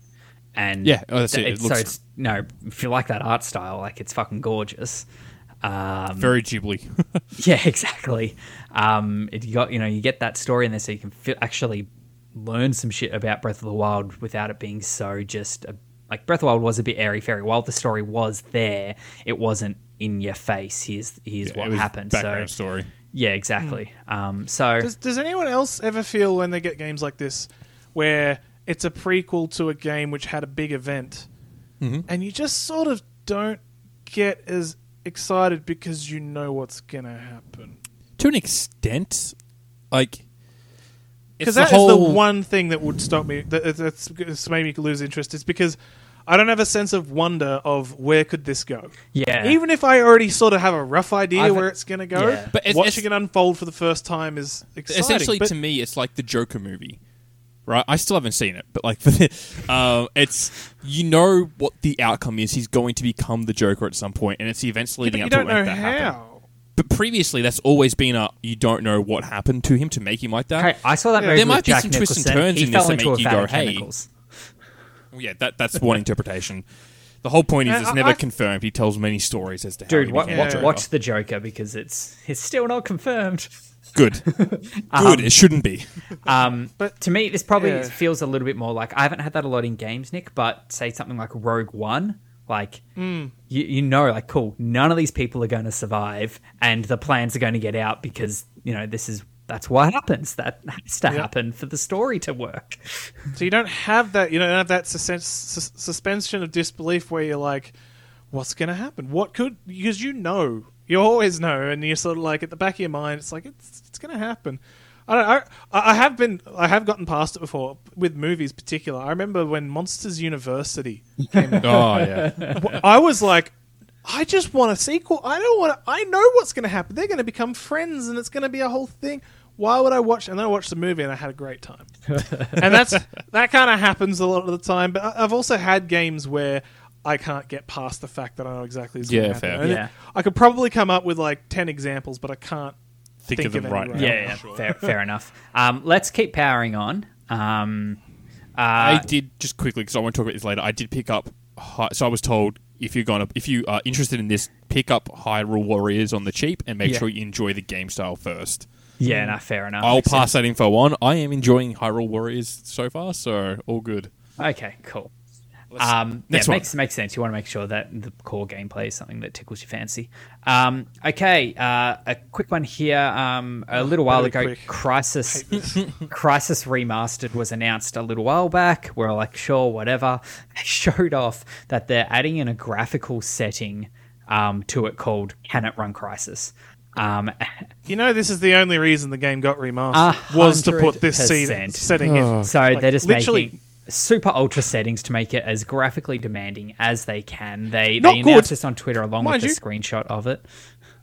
and Yeah, oh, that's it. It it's- so looks- it's no, if you like that art style, like it's fucking gorgeous. Um, Very Ghibli. yeah, exactly. Um, it, you got you know you get that story in there, so you can fi- actually learn some shit about Breath of the Wild without it being so just a, like Breath of the Wild was a bit airy fairy. While the story was there, it wasn't in your face. Here's here's It what was happened. Background So story. yeah, exactly. Um, so Does, does anyone else ever feel when they get games like this where it's a prequel to a game which had a big event and you just sort of don't get as excited because you know what's going to happen? To an extent, like Because it's that is the whole- one thing that would stop me, that, that's, that's made me lose interest, is because I don't have a sense of wonder of where could this go. yeah, Even if I already sort of have a rough idea I've- where it's going to go, Yeah. But it's- watching it's- it unfold for the first time is exciting. essentially but to me it's like the joker movie right i still haven't seen it but like um, it's you know what the outcome is he's going to become the joker at some point and it's the events Yeah, but leading you up to don't when know that happen how. But previously that's always been a you don't know what happened to him to make him like that. Hey, I saw that Yeah. movie There with might be Jack some twists and turns he in this fell that into make a you vat go, of "Hey." chemicals. Yeah, that that's one interpretation. The whole point is Yeah, it's I- never I- confirmed. He tells many stories as to how Dude, he wa- became watch, the Joker. watch the Joker because it's it's still not confirmed. Good, good. it shouldn't be. Um, But- to me, this probably Yeah. feels a little bit more like I haven't had that a lot in games, Nick. But say something like Rogue One, like Hmm. you, you know, like cool, none of these people are going to survive, and the plans are going to get out because you know this is that's what happens. That has to Yeah. happen for the story to work. So you don't have that. You don't have that sus- sus- suspension of disbelief where you're like, "What's going to happen? What could?" Because you know, you always know, and you're sort of like at the back of your mind, it's like it's it's going to happen. I don't. I, I have been. I have gotten past it before with movies, particular. I remember when Monsters University came out. Oh yeah, I was like, I just want a sequel. I don't want. to... I know what's going to happen. They're going to become friends, and it's going to be a whole thing. Why would I watch? And then I watched the movie, and I had a great time. and that's that kind of happens a lot of the time. But I- I've also had games where I can't get past the fact that I know exactly what's Yeah, going to happen. fair. Yeah. I could probably come up with like ten examples, but I can't. Think, Think of them of right now. right Yeah, yeah, fair, fair enough. Um, let's keep powering on. Um, I uh, did just quickly because I want to talk about this later. I did pick up. Hi- So I was told if you're gonna, if you are interested in this, pick up Hyrule Warriors on the cheap and make Yeah. sure you enjoy the game style first. yeah, no, fair enough. I'll Makes pass sense. that info on. I am enjoying Hyrule Warriors so far, so all good. Okay, cool. Um, next yeah, one. makes makes sense. You want to make sure that the core gameplay is something that tickles your fancy. Um, okay, uh, a quick one here. Um, a little while really ago, quick. Crysis Crysis Remastered was announced a little while back. We're like, sure, whatever. They showed off that they're adding in a graphical setting um, to it called "Can It Run Crysis." Um, You know, this is the only reason the game got A remastered was to put this hundred seat, percent. setting in. So Like, they're just literally- making super ultra settings to make it as graphically demanding as they can. They Not they good. announced this on Twitter along Mind with a screenshot of it.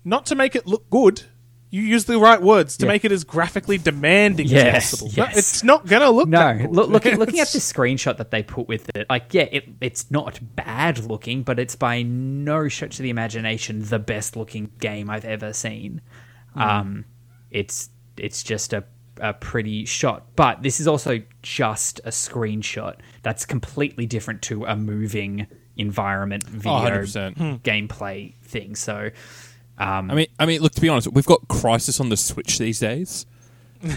not to make it look good. You use the right words to Yeah. make it as graphically demanding Yes, as possible. No, it's not going to look No, good. look, looking looking at this screenshot that they put with it, like yeah, it it's not bad looking, but it's by no stretch of the imagination the best looking game I've ever seen. Hmm. Um, it's it's just a a pretty shot, but this is also just a screenshot. That's completely different to a moving environment video 100%. Hmm. gameplay thing. So, um, I mean, I mean, look. To be honest, we've got Crysis on the Switch these days.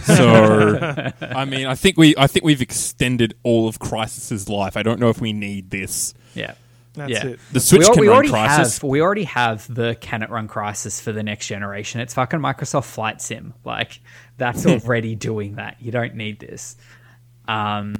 So, I mean, I think we, I think we've extended all of Crysis's life. I don't know if we need this. yeah. That's yeah. it. The Switch we, can we run already Crysis. have we already have the can it run crysis for the next generation it's fucking microsoft flight sim like that's already doing that you don't need this um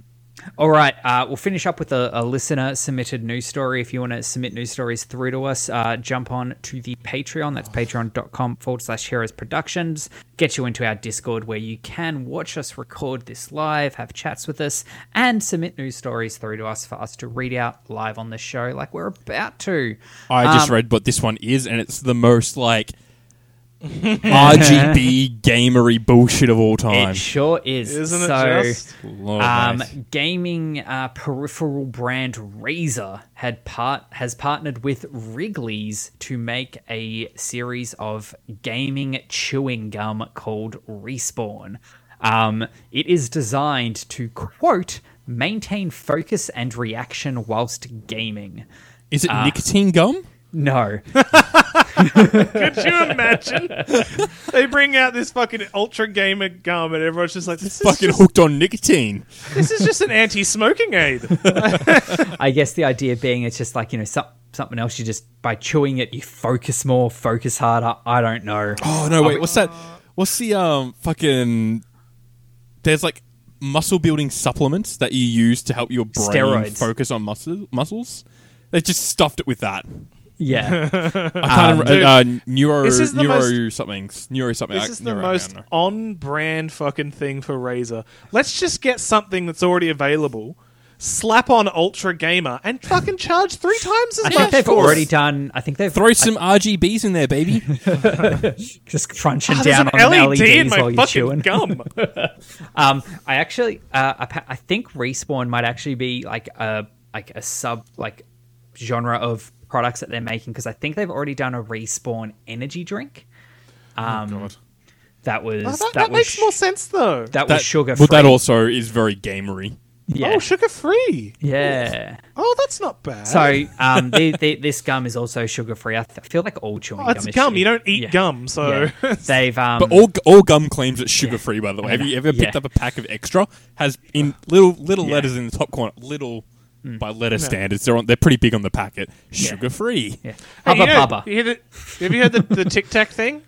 all right uh, we'll finish up with a, a listener submitted news story. If you want to submit news stories through to us uh, jump on to the patreon. That's patreon.com forward slash heroes productions. Get you into our discord where you can watch us record this live have chats with us and submit news stories through to us for us to read out live on the show like we're about to. I just Um, read what this one is, and it's the most like RGB gamery bullshit of all time. It sure is. Isn't it so, just? Lord um, mate. gaming uh, peripheral brand Razer had part has partnered with Wrigley's to make a series of gaming chewing gum called Respawn. Um, it is designed to quote maintain focus and reaction whilst gaming. Is it uh, nicotine gum? No, Could you imagine? they bring out this fucking ultra gamer gum, and everyone's just like, "This is Fucking just, hooked on nicotine. this is just an anti-smoking aid." I guess the idea being it's just like you know some, something else. You just by chewing it, you focus more, focus harder. I don't know. Oh no, wait, what's that? What's the um fucking? There's like muscle building supplements that you use to help your brain Steroids. focus on muscle muscles. They just stuffed it with that. Yeah, I can't Um, remember. dude, uh, neuro this is the neuro most- something neuro something. This I- is the neuro, I most don't know. on-brand fucking thing for Razer. Let's just get something that's already available, slap on Ultra Gamer, and fucking charge three times as I much. think they've for it. already done. I think they've Throw some RGBs in there, baby. just crunching Oh, there's down an on LED the in LEDs my while you're fucking chewing. gum. Um, I actually, uh, I, pa- I think respawn might actually be like a like a sub like genre of products that they're making because I think they've already done a respawn energy drink. Um, God. that was Oh, that, that, that was makes more sense though. that was sugar Well, free. that also is very gamery. yeah. Oh, sugar free. yeah. Oh, that's not bad. So um, the, the, this gum is also sugar free. I th- feel like all chewing oh, gum it's is gum. su- You don't eat yeah. gum, so Yeah. They've um, But all all gum claims it's sugar free. By the way, have you ever picked Yeah. up a pack of extra? Has in little little Yeah. letters in the top corner, little Hmm. by letter standards. They're on, they're pretty big on the packet. Sugar free. yeah. Hey, you know- bubba. you hear the- have you heard the, the Tic Tac thing?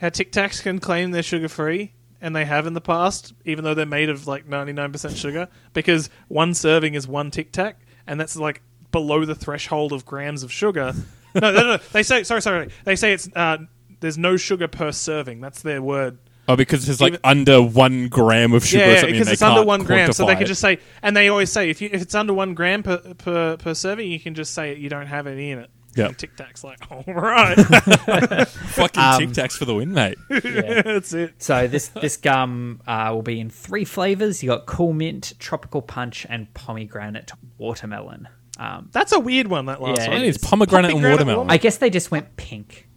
How Tic Tacs can claim they're sugar free, and they have in the past, even though they're made of like ninety nine percent sugar, because one serving is one Tic Tac, and that's like below the threshold of grams of sugar. no, no, no. They say sorry, sorry. They say it's uh, there's no sugar per serving. That's their word. Oh, because it's like Even- under one gram of sugar. or yeah, something, because it's under one gram, so they quantify can just say, and they always say if you if it's under one gram per per, per serving, you can just say you don't have any in it. Yeah. Tic Tac's like, all right, fucking Um, Tic Tacs for the win, mate. Yeah. that's it. So this this gum uh, will be in three flavors. You got cool mint, tropical punch, and pomegranate watermelon. Um, That's a weird one. That last Yeah, one. It is pomegranate and Pomegranate watermelon. I guess they just went pink.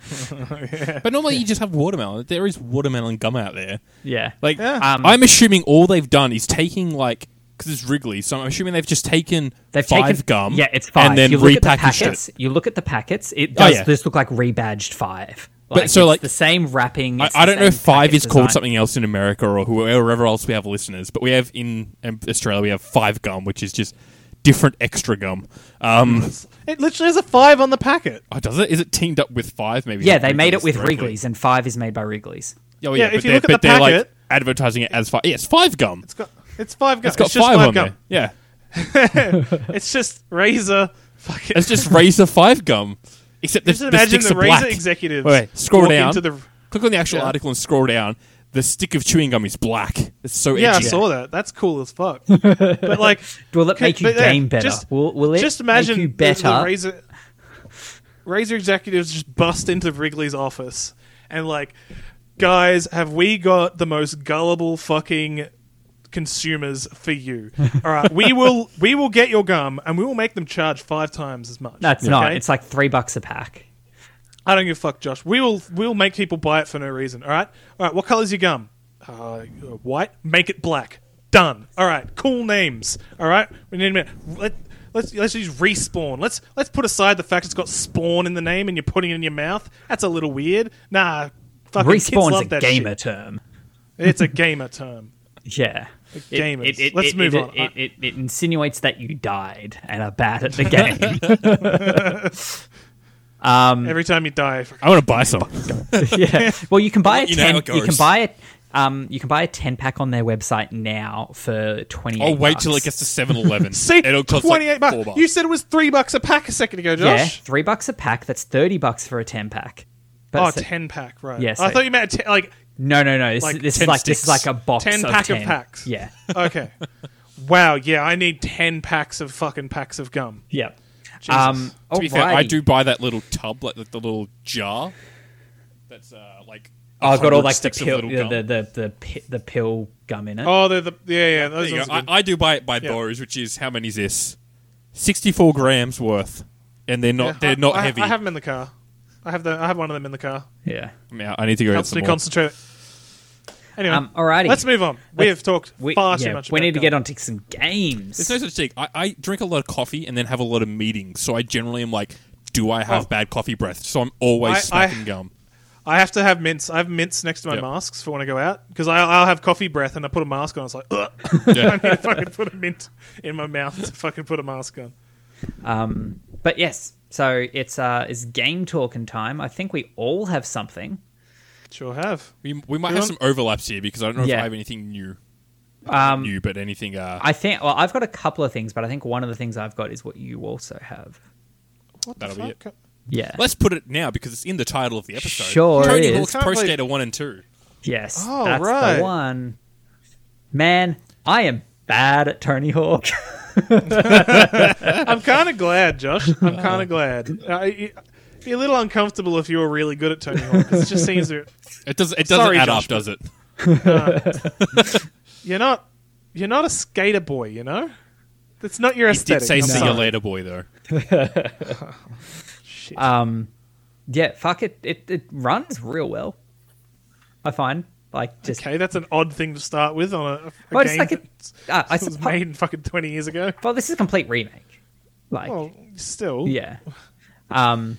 But normally you just have watermelon. There is watermelon gum out there. Yeah, Like Yeah. Um, I'm assuming all they've done is taking like because it's Wrigley, so I'm assuming they've just taken They've five taken gum. Yeah, it's five. and then you look at the repackaged packets. it. You look at the packets. It Oh, does yeah. this look like rebadged five. But so, it's like- the same wrapping. I, it's I the don't know if same five packet is called design. something else in America or wherever else we have listeners, but we have in um, Australia we have five gum, which is just different extra gum. Um, It literally has a five on the packet. oh, does it? Is it teamed up with five? Maybe. Yeah, not they made it with directly. Wrigley's, and five is made by Wrigley's. Oh, Yeah, yeah, if you look at but the they're like packet- advertising it as five. Yeah, it's five gum. It's got it's five gum. It's got just five, on gum. there. Yeah, It's just Razer. Fucking. it's just Razer five gum, except the, just the imagine sticks the are Razer black. executives. Wait, wait, scroll down. Into the, Click on the actual Yeah. article and scroll down. The stick of chewing gum is black. It's so yeah, I saw that. That's cool as fuck. but like, Will it Okay, make you but, yeah, game better? just- will, will it just imagine make you better? The, Razer Razer executives just bust into Wrigley's office and like, guys, have we got the most gullible fucking consumers for you? All right, we will we will get your gum and we will make them charge five times as much. no, it's not. It's like three bucks a pack. I don't give a fuck, Josh. We will we'll make people buy it for no reason. All right, all right. What color's your gum? Uh, white. Make it black. Done. All right. Cool names. All right. We need a minute. Let, let's let's use respawn. Let's let's put aside the fact it's got spawn in the name and you're putting it in your mouth. That's a little weird. Nah. Fucking kids Respawn's love a that gamer shit. term. It's a gamer term. Yeah. It- gamers. It, it, Let's it- move it- on. It, it, it insinuates that you died and are bad at the game. um, Every time you die, fucking- I want to buy some. yeah. Well, you can buy a You know how ten. it You can goes. buy it. Um, you can buy a ten pack on their website now for twenty. I'll wait till it gets to 7-Eleven. see It'll cost twenty eight like four bucks. bucks. You said it was three bucks a pack a second ago, Yeah, Josh. three bucks a pack. That's thirty bucks for a ten pack. But Oh, so- 10 pack, right? Yeah, I so- thut you meant a te- like no, no, no. This, Like this is 10 like this is sticks. like a box 10 of pack of 10. packs. Yeah, Okay. wow. Yeah, I need ten packs of fucking packs of gum. yeah. Jesus. Um, To be fair, I do buy that little tub, like the, the little jar. That's uh, like. Oh, I've got all like the pill, little the, gum. the, the the pi- the pill gum in it. Oh, they're the yeah yeah. There Those you ones go. I. I do buy buy Yeah. those, which is how many is this? Sixty-four grams worth, and they're not Yeah, they're I- not I, heavy. I have them in the car. I have the I have one of them in the car. Yeah. I, mean, I need to go get Helps some me more. concentrate. Anyway, Um, alrighty. let's move on. We have talked We, far yeah, too much. we about need to get on to some games. There's no such thing. I, I drink a lot of coffee and then have a lot of meetings, so I generally am like, do I have Oh. bad coffee breath? So I'm always I- I- gum. I have to have mints. I have mints next to my Yep. masks for when I go out because I'll, I'll have coffee breath and I put a mask on. It's like Ugh. Yeah. I need to fucking put a mint in my mouth to fucking put a mask on. Um, but yes, so it's uh, it's game talking time. I think we all have something. Sure have. We, we might You have want- some overlaps here because I don't know if I have anything new. Um, new, but anything. Uh, I think. Well, I've got a couple of things, but I think one of the things I've got is what you also have. What That'll the be fuck? Yeah. let's put it now because it's in the title of the episode. Sure Tony is. Hawk's Can't Pro believe- Skater One and Two. yes. Oh, that's right. the one. Man, I am bad at Tony Hawk. I'm kind of glad, Josh. I'm kind of glad. Uh, you- be a little uncomfortable if you were really good at Tony Hawk. 'cause it just seems that It does. It doesn't Sorry, add Josh, up, does it? you're not you're not a skater boy. You know, that's not your He aesthetic. did say I'm "see you sorry. later, boy," though. Shit. um, yeah, fuck it, it. It runs real well. I find like just Okay, that's an odd thing to start with on a, a Well, it's game like a- that uh, I was suppose- made in fucking twenty years ago. well, this is a complete remake. Like, Well, still, yeah. Um,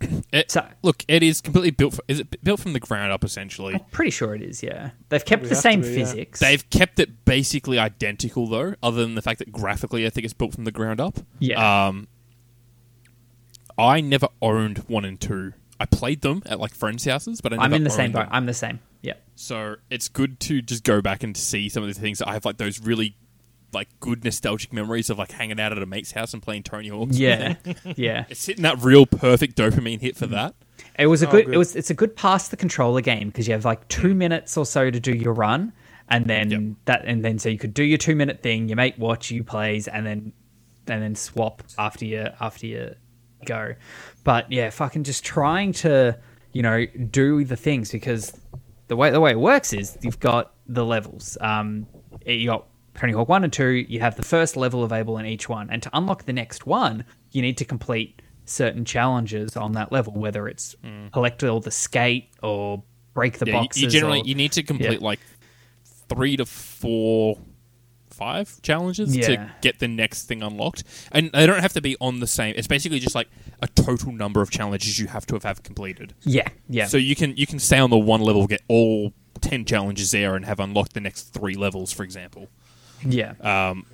It, So- look, it is completely built. For, is it built from the ground up? Essentially, I'm pretty sure it is. Yeah, they've kept the same to be, yeah. physics. they've kept it basically identical though, other than the fact that graphically, I think it's built from the ground up. Yeah. Um, I never owned one and two. I played them at like friends' houses, but I never I'm in the owned same boat. I'm the same. Yeah. So it's good to just go back and see some of the things that I have like those really like good nostalgic memories of like hanging out at a mate's house and playing Tony Hawk. Yeah. yeah. It's hitting that real perfect dopamine hit for that. It was a Oh, good, good. It was. It's a good pass the controller game because you have like two minutes or so to do your run, and then Yep. that, and then so you could do your two minute thing. Your mate watch you plays, and then and then swap after you after you go. But yeah, fucking just trying to you know do the things because the way the way it works is you've got the levels. Um, you got Tony Hawk one and two. You have the first level available in each one, and to unlock the next one, you need to complete certain challenges on that level, whether it's mm. collect all the skate or break the Yeah, you, boxes. you generally or- you need to complete like three to four, five challenges Yeah. to get the next thing unlocked, and they don't have to be on the same. It's basically just like a total number of challenges you have to have, have completed. yeah, yeah, So you can you can stay on the one level, get all ten challenges there, and have unlocked the next three levels, for example. Yeah. Um,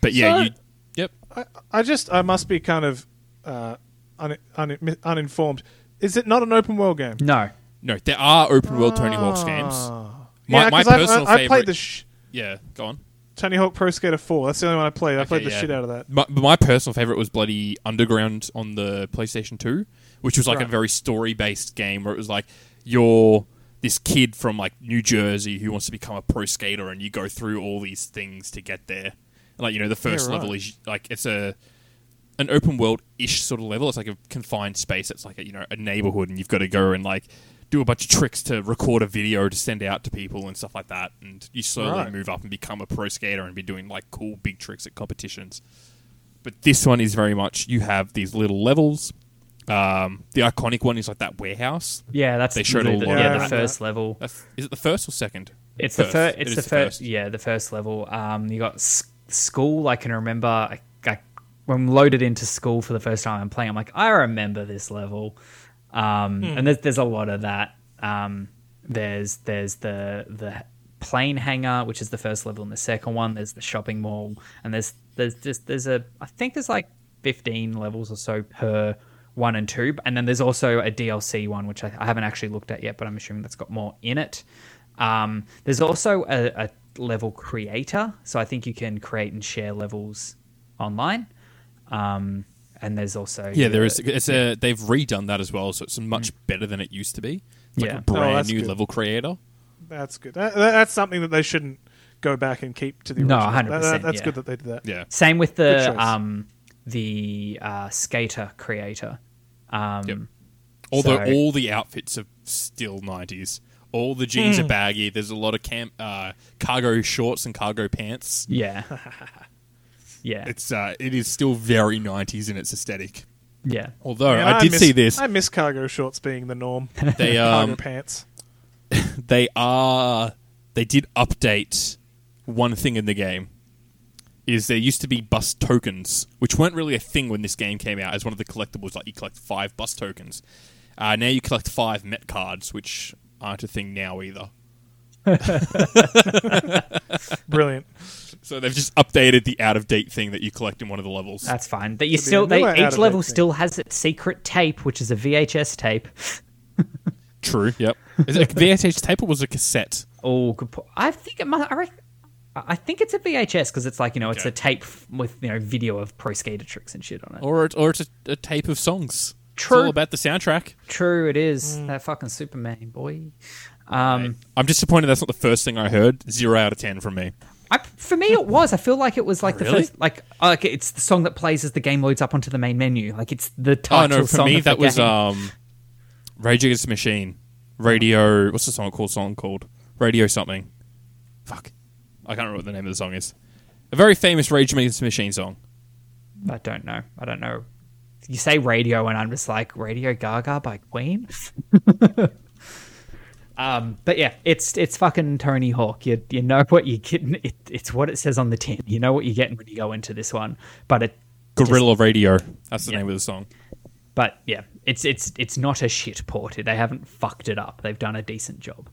but yeah, So- you, yep. I, I just I must be kind of uh, un, un, uninformed. Is it not an open world game? no, No, there are open world Tony Hawk's games. Ah. My- yeah, my 'cause I- personal I, I favorite- played the sh- Yeah, go on. Tony Hawk Pro Skater 4. That's the only one I played. I Okay, played the yeah. shit out of that. My, but my personal favorite was bloody Underground on the PlayStation 2, which was like a very story based game where it was like you're this kid from like New Jersey who wants to become a pro skater and you go through all these things to get there. Like, you know, the first Yeah, right. level is like it's a an open world ish sort of level. It's like a confined space. It's like a, you know, a neighborhood and you've got to go and like do a bunch of tricks to record a video to send out to people and stuff like that. And you slowly Right. move up and become a pro skater and be doing like cool big tricks at competitions. But this one is very much you have these little levels. Um, the iconic one is like that warehouse. yeah. That's They showed literally a the, lot yeah, of the that. first level. That's, is it the first or second? It's the first. It It's is the first. Yeah, the first level. Um, you got s- school. I can remember. I, I, when loaded into school for the first time I'm playing, I'm like, I remember this level. Um, and there's there's a lot of that. Um, there's there's the the plane hangar, which is the first level, and the second one. There's the shopping mall, and there's there's just there's a I think there's like 15 levels or so per one and two, and then there's also a DLC one, which I, I haven't actually looked at yet, but I'm assuming that's got more in it. Um, there's also a, a level creator, so I think you can create and share levels online. Um, and there's also Yeah, there the- is. It's a they've redone that as well, so it's much better than it used to be. It's like Yeah. a Oh, brand that's new good. level creator. That's good. That, that- that's something that they shouldn't go back and keep to the original. No, original. 100%, That- that- that's yeah. good that they did that. Yeah, Same with the um, the uh, skater creator. Um, Yep. although So- all the outfits are still nineties. All the jeans Hmm. are baggy. There's a lot of camp uh, cargo shorts and cargo pants. Yeah. yeah. It's uh, it is still very nineties in its aesthetic. yeah. Although Man, I did miss- see this, I miss cargo shorts being the norm. they cargo um pants. they are they did update one thing in the game is there used to be bus tokens which weren't really a thing when this game came out as one of the collectibles like you collect five bus tokens uh, now you collect five Metcards which aren't a thing now either Brilliant. so they've just updated the out of date thing that you collect in one of the levels That's fine. That you Could be still they each level thing. still has its secret tape, which is a VHS tape. true yep is it a VHS tape or was it a cassette Oh, good. Po- I think it must. I, reckon, I think it's a VHS because it's like you know it's Okay. a tape with you know video of pro skater tricks and shit on it. or, it, or it's a, a tape of songs True. it's all about the soundtrack True, it is Mm. that fucking Superman boy. Um, I'm disappointed that's not the first thing I heard zero out of ten from me I, for me, it was. I feel like it was like the Really? first, like, like it's the song that plays as the game loads up onto the main menu. Like it's the Oh title no! For song me, of the that was game. um, Rage Against the Machine, Radio. What's the song called? Song called Radio something. Fuck, I can't remember what the name of the song is. A very famous Rage Against the Machine song. I don't know. I don't know. you say radio, and I'm just like Radio Gaga by Queen. um, but yeah, it's it's fucking Tony Hawk. You you know what you're getting. It, it's what it says on the tin. You know what you're getting when you go into this one. But it Guerrilla Radio. That's the Yeah. name of the song. but yeah, it's it's it's not a shit port. They haven't fucked it up. They've done a decent job.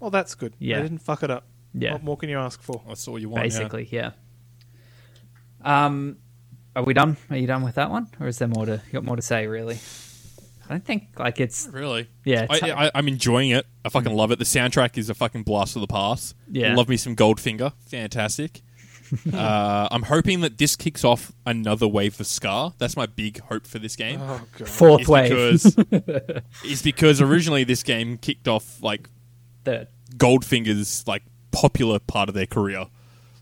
Well, that's good. Yeah. They didn't fuck it up. Yeah. What more can you ask for? That's all you want. Basically, yeah. Um, are we done? Are you done with that one, or is there more to you got more to say? Really, I don't think like it's Really? Yeah, I, it's- I, I'm enjoying it. I fucking love it. The soundtrack is a fucking blast of the past. Yeah. Love me some Goldfinger. Fantastic. uh, I'm hoping that this kicks off another wave for Ska. That's my big hope for this game. Oh god. fourth is wave. because is because originally this game kicked off like Third. Goldfinger's like popular part of their career.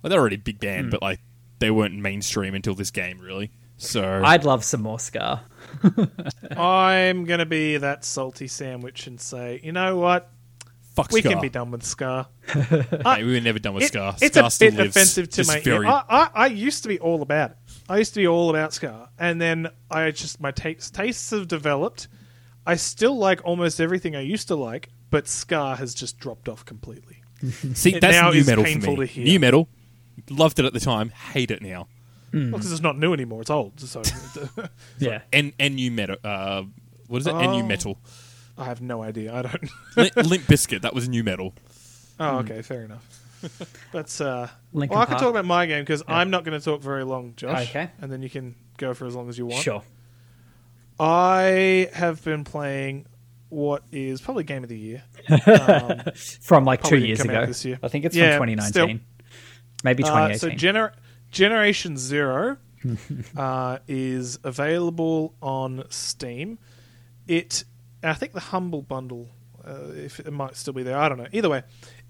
Like they're already a big band, hmm. but like they weren't mainstream until this game, really. So I'd love some more Ska. I'm gonna be that salty sandwich and say, you know what? fuck We Ska. can be done with Ska. Mate, we were never done with It- Ska. it's Ska a still bit lives. offensive to Just my very- ear. I, I, I used to be all about it. I used to be all about Ska, and then I just my tastes tastes have developed. I still like almost everything I used to like, but Ska has just dropped off completely. See, it that's now new is metal for painful me. to hear. New metal, loved it at the time, hate it now. Well, because it's not new anymore; it's old. So Yeah. And and new metal. Uh, what is it? And new Oh. metal. I have no idea. I don't. Limp, Limp Bizkit. That was new metal. Oh, okay, fair enough. That's uh. Linkin well, I can Park. talk about my game because I'm not going to talk very long, Josh. Okay. And then you can go for as long as you want. Sure. I have been playing what is probably game of the year. Um, From like two years ago. this year. I think it's Yeah, from 2019. still. Maybe uh, 2018. so gener- Generation Zero uh, is available on Steam. It, I think the Humble Bundle, uh, if it might still be there, I don't know. Either way,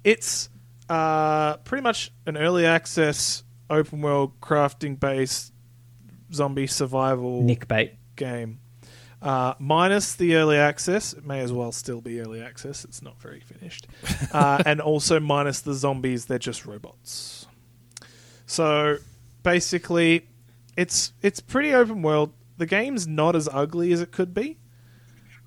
it's uh, pretty much an early access open world crafting based zombie survival Nick Bait. game. Uh, minus the early access, it may as well still be early access. It's not very finished, uh, and also minus the zombies. They're just robots. So basically, it's it's pretty open world. The game's not as ugly as it could be,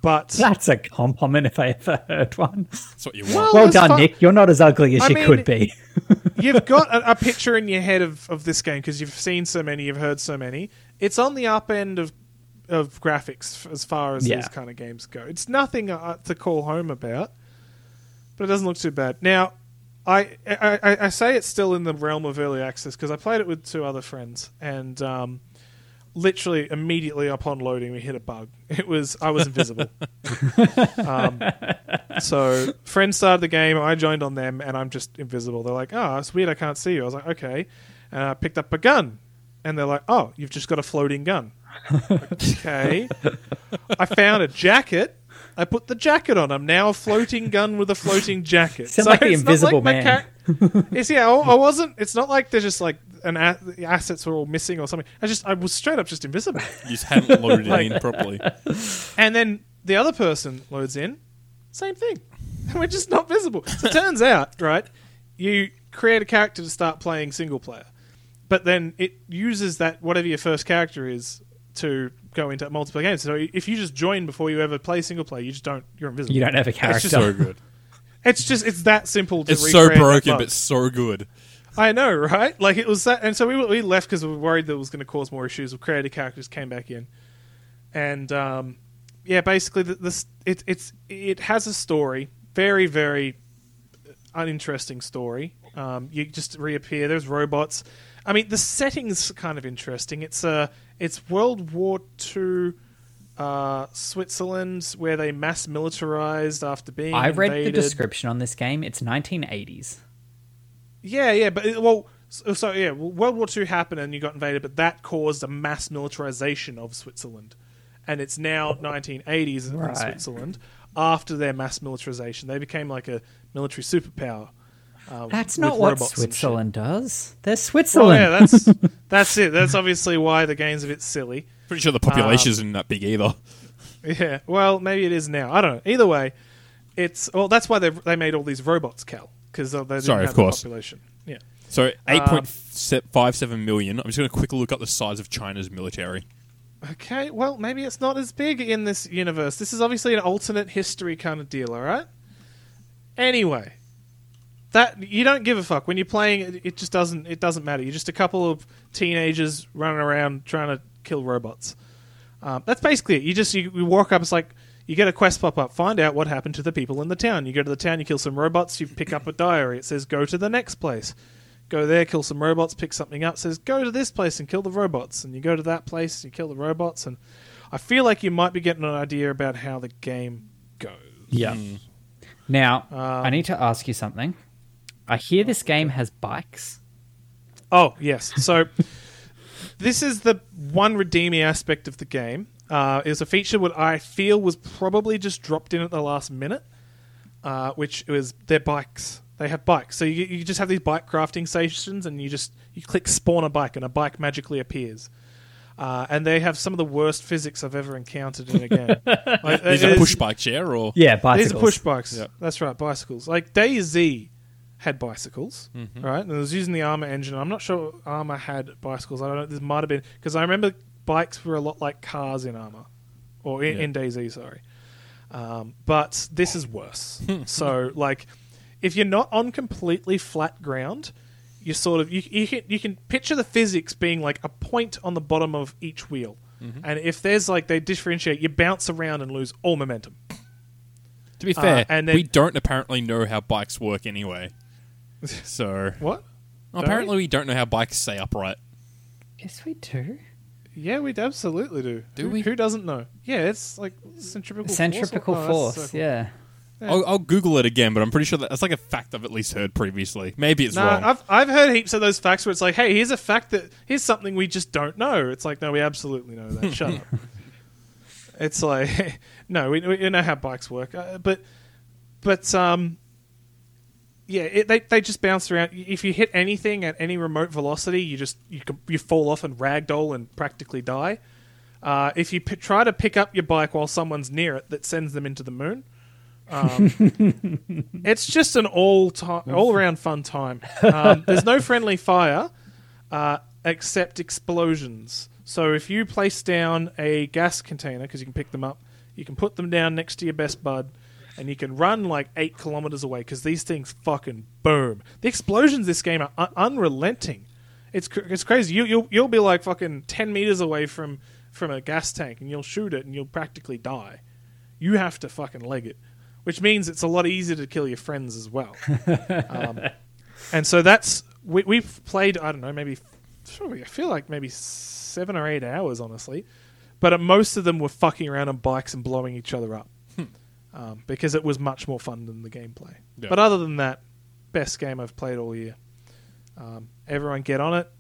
but That's a compliment if I ever heard one. That's what you want. Well, Well done, fu- Nick. You're not as ugly as I you mean- could be. you've got a, a picture in your head of, of this game because you've seen so many, you've heard so many. It's on the up end of of graphics as far as Yeah. these kind of games go. It's nothing uh, to call home about, but it doesn't look too bad. Now, I I, I, I say it's still in the realm of early access because I played it with two other friends and. Um, Literally immediately upon loading, we hit a bug. It was I was invisible. um, so friends started the game. I joined on them, and I'm just invisible. They're like, "Oh, it's weird. I can't see you." I was like, "Okay," and I picked up a gun, and they're like, "Oh, you've just got a floating gun." Okay. I found a jacket. I put the jacket on. I'm now a floating gun with a floating jacket. Sound like the it's Invisible my Man. char- it's yeah. I, I wasn't. It's not like they're just like an a- the assets were all missing or something. I just I was straight up just invisible. You just hadn't loaded it in properly. And then the other person loads in, same thing. We're just not visible. So it turns out, right, you create a character to start playing single player, but then it uses that whatever your first character is to go into multiplayer games. So if you just join before you ever play single player, you just don't. You're invisible. You don't have a character. It's just so good. It's just it's that simple. to It's so broken, but so good. I know, right? Like it was that, and so we we left because we were worried that it was going to cause more issues. We created characters, came back in, and um, yeah, basically the, this it it's it has a story, very very uninteresting story. Um, you just reappear. There's robots. I mean, the setting's kind of interesting. It's uh, it's World War Two. Uh, Switzerland, where they mass militarized after being I read the description on this game. It's 1980s. Yeah, yeah, but it, well, so, so yeah, World War Two happened and you got invaded, but that caused a mass militarization of Switzerland, and it's now 1980s in Switzerland. After their mass militarization, they became like a military superpower. Uh, That's not what robots and shit. Switzerland does. They're Well, Switzerland. yeah, that's that's it. That's obviously why the game's a bit silly. Pretty sure the population isn't that big either. Yeah, well, maybe it is now. I don't know. Either way, it's well. That's why they they made all these robots, Cal, because they didn't Sorry, have of course. the population. Yeah. So Um, 8.57 million. I'm just going to quickly look up the size of China's military. Okay, well, maybe it's not as big in this universe. This is obviously an alternate history kind of deal, all right? Anyway, that you don't give a fuck when you're playing. It, it just doesn't. It doesn't matter. You're just a couple of teenagers running around trying to kill robots. Um, that's basically it. You just you, you walk up. It's like you get a quest pop up. Find out what happened to the people in the town. You go to the town. You kill some robots. You pick up a diary. It says go to the next place. Go there, kill some robots. Pick something up. Says go to this place and kill the robots. And you go to that place. You kill the robots. And I feel like you might be getting an idea about how the game goes. Yeah. Now, I need to ask you something. I hear this game has bikes. Oh yes. So this is the one redeeming aspect of the game. Uh, is a feature what I feel was probably just dropped in at the last minute, uh, which was their bikes. They have bikes, so you, you just have these bike crafting stations, and you just you click spawn a bike, and a bike magically appears. Uh, and they have some of the worst physics I've ever encountered in a game. Like, Is it it a is- push bike chair or Yeah, these are push bikes. Yep. That's right, bicycles. Like DayZ had bicycles, Mm-hmm. right? And it was using the Arma engine. I'm not sure Arma had bicycles. I don't know. This might have been because I remember bikes were a lot like cars in Arma, or in, Yeah. in DayZ. Sorry, um, but this is worse. so like, if you're not on completely flat ground. You sort of you, you can you can picture the physics being like a point on the bottom of each wheel, Mm-hmm. and if there's like they differentiate, you bounce around and lose all momentum. To be fair, and then- we don't apparently know how bikes work anyway. So What? apparently we don't know how bikes stay upright. Yes, we do. Yeah, we absolutely do. Do who, we? Who doesn't know? Yeah, it's like centripetal Centrifugal force. Oh, that's force. so cool. yeah. Yeah. I'll, I'll Google it again, but I'm pretty sure that, that's like a fact I've at least heard previously. Maybe it's No, wrong. I've I've heard heaps of those facts where it's like, hey, here's a fact that here's something we just don't know. It's like, no, we absolutely know that. Shut up. It's like, no, we we know how bikes work, uh, but but um, yeah, it, they they just bounce around. If you hit anything at any remote velocity, you just you you fall off and ragdoll and practically die. Uh, if you p- try to pick up your bike while someone's near it, that sends them into the moon. Um, it's just an all time, all around fun time. Um, there's no friendly fire uh, except explosions. So if you place down a gas container, because you can pick them up, you can put them down next to your best bud, and you can run like eight kilometers away because these things fucking boom. The explosions this game are un- unrelenting. It's cr- it's crazy. You you'll you'll be like fucking ten meters away from from a gas tank, and you'll shoot it, and you'll practically die. You have to fucking leg it, which means it's a lot easier to kill your friends as well. um, and so that's we, we've played. I don't know, maybe probably I feel like maybe seven or eight hours, honestly. But uh, most of them were fucking around on bikes and blowing each other up um, because it was much more fun than the gameplay. Yeah. But other than that, best game I've played all year. Um, everyone get on it.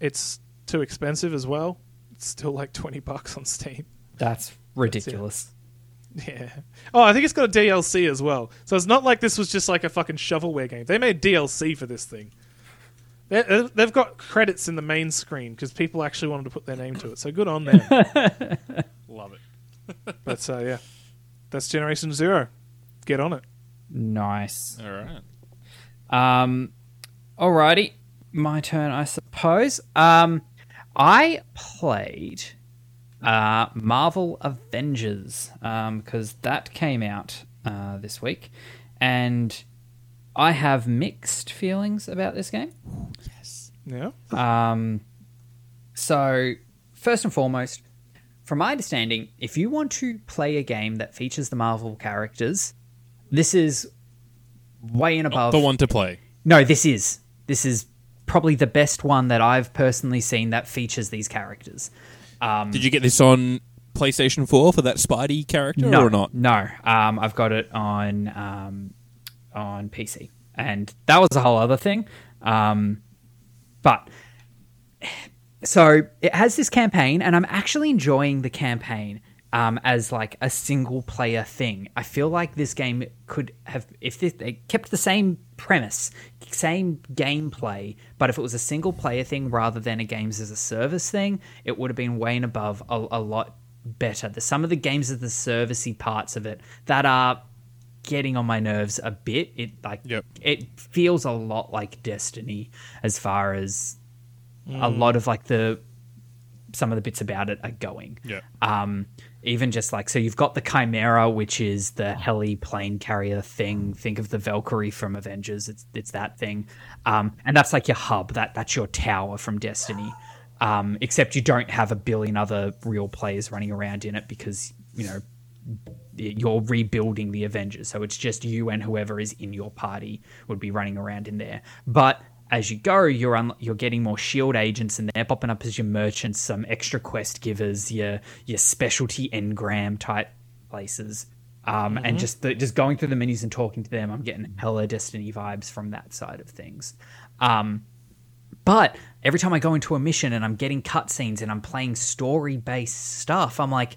It's too expensive as well. It's still like twenty bucks on Steam. That's ridiculous. Yeah. Oh, I think it's got a DLC as well. So it's not like this was just like a fucking shovelware game. They made DLC for this thing. They- They've got credits in the main screen because people actually wanted to put their name to it. So good on them. Love it. but uh, yeah, that's Generation Zero. Get on it. Nice. All right. Um, alrighty, my turn, I suppose. Um, I played uh, Marvel Avengers because that came out uh, this week, and I have mixed feelings about this game. Yes. Yeah. Um, so, first and foremost, from my understanding, if you want to play a game that features the Marvel characters, this is way and above. The one to play. No, this is. This is probably the best one that I've personally seen that features these characters. Um, Did you get this on PlayStation 4 for that Spidey character no, or not? No, um, I've got it on um, on PC, and that was a whole other thing. Um, but so it has this campaign, and I'm actually enjoying the campaign um, as like a single player thing. I feel like this game could have if this, they kept the same premise, same gameplay, but if it was a single player thing rather than a games as a service thing, it would have been way and above a, a lot better. The, some of the games as the servicey parts of it that are getting on my nerves a bit. It like Yep. it feels a lot like Destiny as far as a lot of like the some of the bits about it are going. Yeah. Um, even just like so, you've got the Chimera, which is the heli plane carrier thing. Think of the Valkyrie from Avengers. It's it's that thing, um, and that's like your hub. That that's your tower from Destiny. Um, except you don't have a billion other real players running around in it because you know you're rebuilding the Avengers. So it's just you and whoever is in your party would be running around in there. But as you go, you're un- you're getting more shield agents, and they're popping up as your merchants, some extra quest givers, your your specialty engram type places, um, and just the, just going through the menus and talking to them. I'm getting hella Destiny vibes from that side of things. Um, but every time I go into a mission and I'm getting cutscenes and I'm playing story based stuff, I'm like,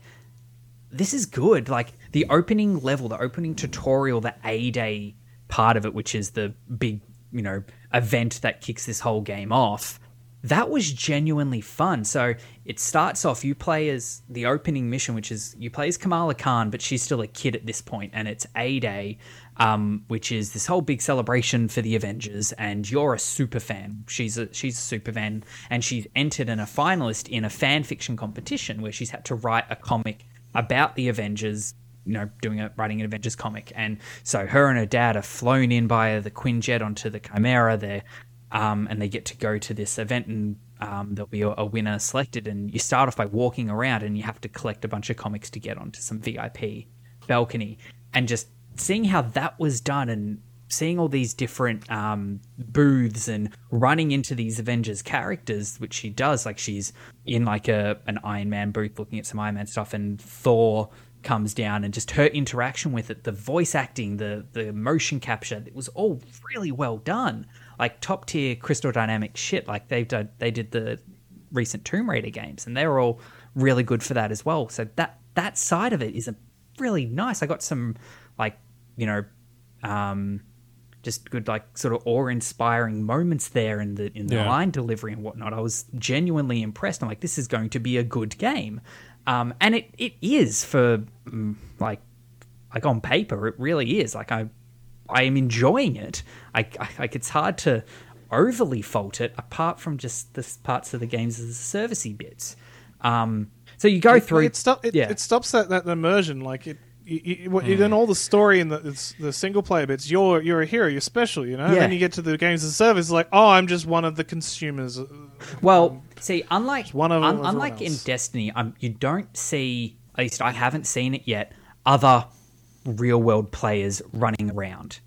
this is good. Like the opening level, the opening tutorial, the A Day part of it, which is the big, you know, event that kicks this whole game off. That was genuinely fun. So it starts off, you play as the opening mission, which is you play as Kamala Khan, but she's still a kid at this point, and it's A Day, um, which is this whole big celebration for the Avengers, and you're a super fan. She's a she's a super fan, and she's entered in a finalist in a fan fiction competition where she's had to write a comic about the Avengers, you know, doing a writing an Avengers comic. And so her and her dad are flown in by the Quinjet onto the Chimera there, um, and they get to go to this event and. Um, there'll be a, winner selected, and you start off by walking around, and you have to collect a bunch of comics to get onto some VIP balcony, and just seeing how that was done, and seeing all these different um, booths and running into these Avengers characters, which she does. Like she's in like a an Iron Man booth looking at some Iron Man stuff, and Thor comes down and just her interaction with it, the voice acting, the the motion capture, it was all really well done. Like top tier Crystal Dynamics shit. Like they've done, they did the recent Tomb Raider games, and they were all really good for that as well. So that that side of it is a really nice. I got some like you know um, just good like sort of awe-inspiring moments there in the in the Yeah. line delivery and whatnot. I was genuinely impressed. I'm like, this is going to be a good game, um, and it it is for mm, like like on paper, it really is. Like I I am enjoying it. I, I like it's hard to overly fault it apart from just the parts of the games as the servicey bits. Um, so you go through. It, stop, it, yeah. it stops that, that immersion. Like it, you, you, what- in all the story and the the single player bits, you're you're a hero. You're special. You know. And then you get to the games as a service, like oh, I'm just one of the consumers. Well, see, unlike one of un- unlike in. Destiny, um, you don't see. At least I haven't seen it yet. Other real world players running around.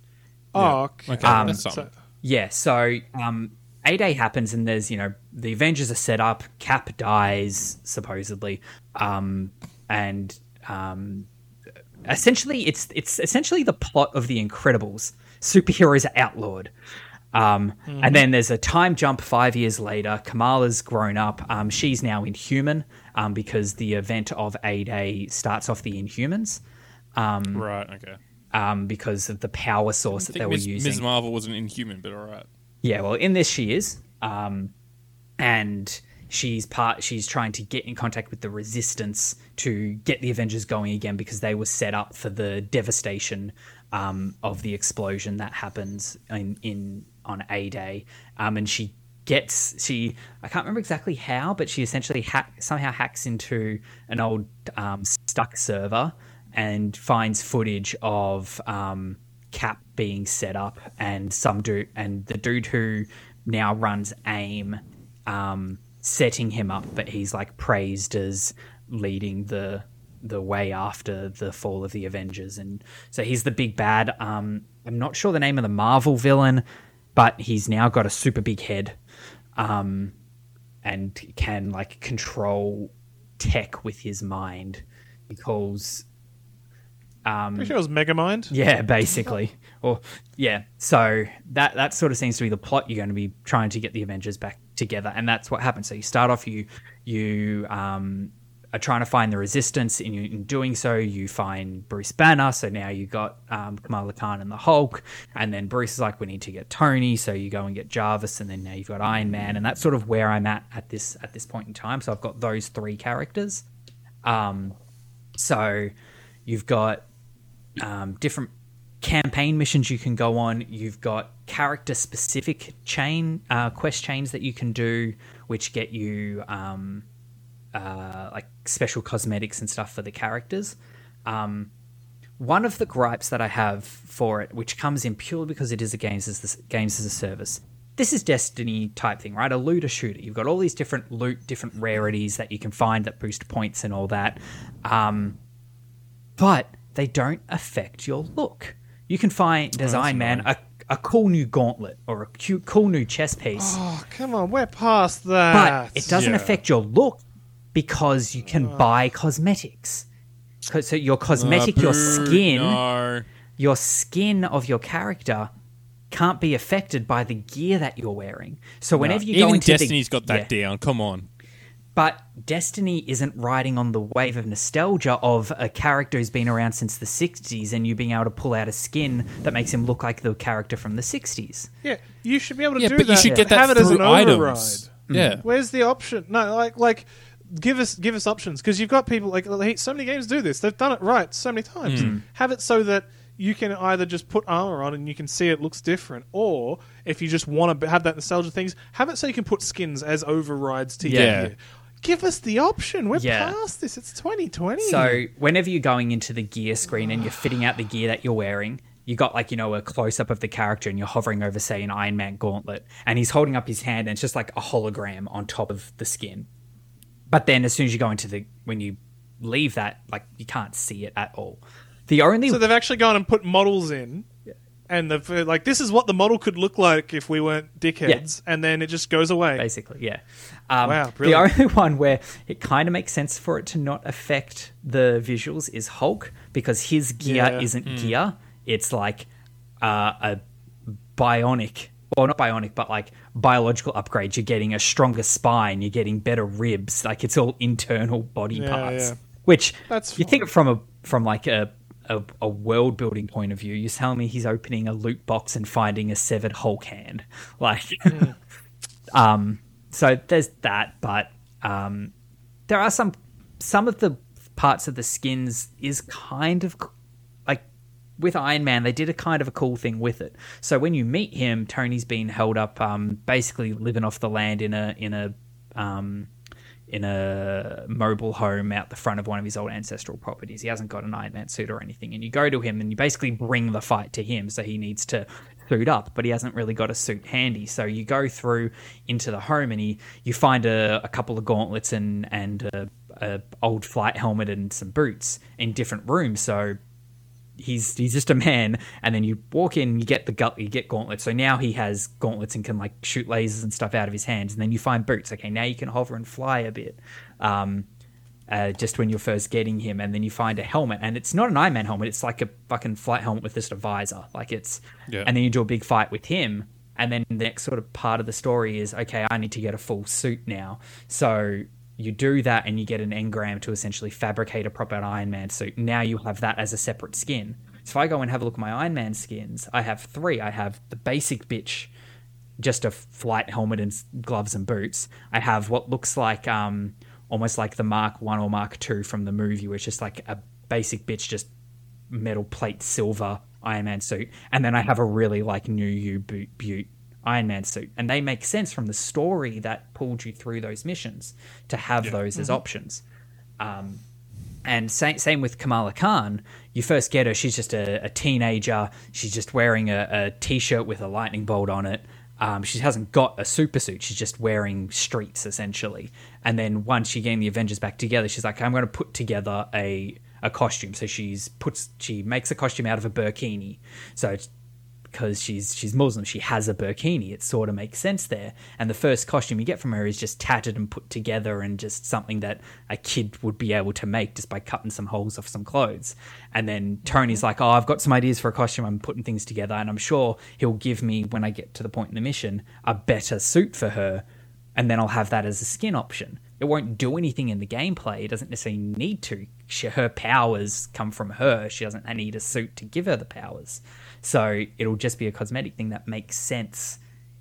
Oh, okay. Okay, Um. So- Yeah, so um, A Day happens, and there's you know the Avengers are set up. Cap dies supposedly, um, and um, essentially it's it's essentially the plot of the Incredibles. Superheroes are outlawed. Um, And then there's a time jump five years later. Kamala's grown up. Um, she's now Inhuman um, because the event of A Day starts off the Inhumans right. Okay. um, because of the power source that they were Ms. using. Ms. Marvel wasn't inhuman, but all right. Yeah, well, in this she is, um, and she's part. She's trying to get in contact with the Resistance to get the Avengers going again because they were set up for the devastation um, of the explosion that happens in in on A Day, um, and she gets she I can't remember exactly how, but she essentially hack, somehow hacks into an old um, stuck server and finds footage of um, Cap being set up and some dude and the dude who now runs AIM um, setting him up, but he's like praised as leading the the way after the fall of the Avengers, and so he's the big bad. Um, I'm not sure the name of the Marvel villain, but he's now got a super big head, um, and can like control tech with his mind. Because Pretty sure it was Megamind. yeah, basically. Or yeah, so that that sort of seems to be the plot. You're going to be trying to get the Avengers back together, and that's what happens. So you start off, you you um, are trying to find the Resistance. In, in doing so, you find Bruce Banner. So now you've got um, Kamala Khan and the Hulk, and then Bruce is like, "We need to get Tony." So you go and get Jarvis, and then now you've got Iron Man, and that's sort of where I'm at at this at this point in time. So I've got those three characters. Um, so you've got um, different campaign missions you can go on. You've got character specific chain uh, quest chains that you can do, which get you um, uh, like special cosmetics and stuff for the characters. Um, one of the gripes that I have for it, which comes in purely because it is a games as the, games as a service. This is Destiny type thing, right? A looter shooter. You've got all these different loot, different rarities that you can find that boost points and all that, um, but they don't affect your look. You can find as Iron Man a, a cool new gauntlet or a cute, cool new chest piece, Oh, come on, we're past that. but it doesn't yeah. affect your look because you can buy cosmetics. So your cosmetic, Uh, your skin, No. your skin of your character can't be affected by the gear that you're wearing. So whenever you go Even into Destiny's the, got that Yeah. down. Come on. But Destiny isn't riding on the wave of nostalgia of a character who's been around since the 60s and you being able to pull out a skin that makes him look like the character from the 60s. yeah, you should be able to Yeah, do but that. you should get that have it as through an items. override. Yeah. Where's the option? No, like like give us give us options because you've got people like like, so many games do this. They've done it right so many times. Hmm. Have it so that you can either just put armor on and you can see it looks different, or if you just want to have that nostalgia things, have it so you can put skins as overrides to your Yeah. gear. Give us the option. We're Yeah. past this. It's 2020. So whenever you're going into the gear screen and you're fitting out the gear that you're wearing, you got like you know a close up of the character and you're hovering over say an Iron Man gauntlet and he's holding up his hand and it's just like a hologram on top of the skin. But then as soon as you go into the when you leave that like you can't see it at all. The only So they've actually gone and put models in, and they've like this is what the model could look like if we weren't dickheads, and then it just goes away. basically yeah um, Wow, the only one where it kind of makes sense for it to not affect the visuals is hulk because his gear Yeah. isn't gear it's like uh, a bionic or not bionic but like biological upgrades you're getting a stronger spine you're getting better ribs like it's all internal body Yeah, parts yeah. which That's you think from a from like a a, a world building point of view, you're telling me he's opening a loot box and finding a severed Hulk hand. Like, um, so there's that, but um, there are some some of the parts of the skins is kind of with Iron Man, they did a kind of a cool thing with it. So when you meet him, Tony's been held up, um, basically living off the land in a in a um, in a mobile home out the front of one of his old ancestral properties. He hasn't got an Iron Man suit or anything, and you go to him and you basically bring the fight to him. So he needs to suit up, but he hasn't really got a suit handy. So you go through into the home and he you find a, a couple of gauntlets and and a, a old flight helmet and some boots in different rooms. So he's he's just a man and then you walk in you get the gut you get gauntlets. So now he has gauntlets and can like shoot lasers and stuff out of his hands and then you find boots. Okay now you can hover and fly a bit um uh, just when you're first getting him and then you find a helmet. And it's not an Iron Man helmet it's like a fucking flight helmet with just a visor. Like it's Yeah. and then you do a big fight with him and then the next sort of part of the story is okay I need to get a full suit now. So you do that and you get an engram to essentially fabricate a proper Iron Man suit. Now you have that as a separate skin. So if I go and have a look at my Iron Man skins, I have three. I have the basic bitch, just a flight helmet and gloves and boots. I have what looks like um almost like the Mark One or Mark Two from the movie, which is like a basic bitch, just metal plate silver Iron Man suit, and then I have a really like new you boot butte Iron Man suit, and they make sense from the story that pulled you through those missions to have those as options. Um, and same, same with Kamala Khan. You first get her; she's just a, a teenager. She's just wearing a, a t-shirt with a lightning bolt on it. Um, she hasn't got a super suit. She's just wearing streets essentially. And then once she getting the Avengers back together, she's like, "I'm going to put together a a costume." So she's puts she makes a costume out of a burkini. So it's because she's she's Muslim, she has a burkini. It sort of makes sense there. And the first costume you get from her is just tattered and put together, and just something that a kid would be able to make just by cutting some holes off some clothes. And then Tony's mm-hmm. like, "Oh, I've got some ideas for a costume. I'm putting things together, and I'm sure he'll give me when I get to the point in the mission a better suit for her, and then I'll have that as a skin option." It won't do anything in the gameplay. It doesn't necessarily need to. She, her powers come from her. She doesn't need a suit to give her the powers. So it'll just be a cosmetic thing that makes sense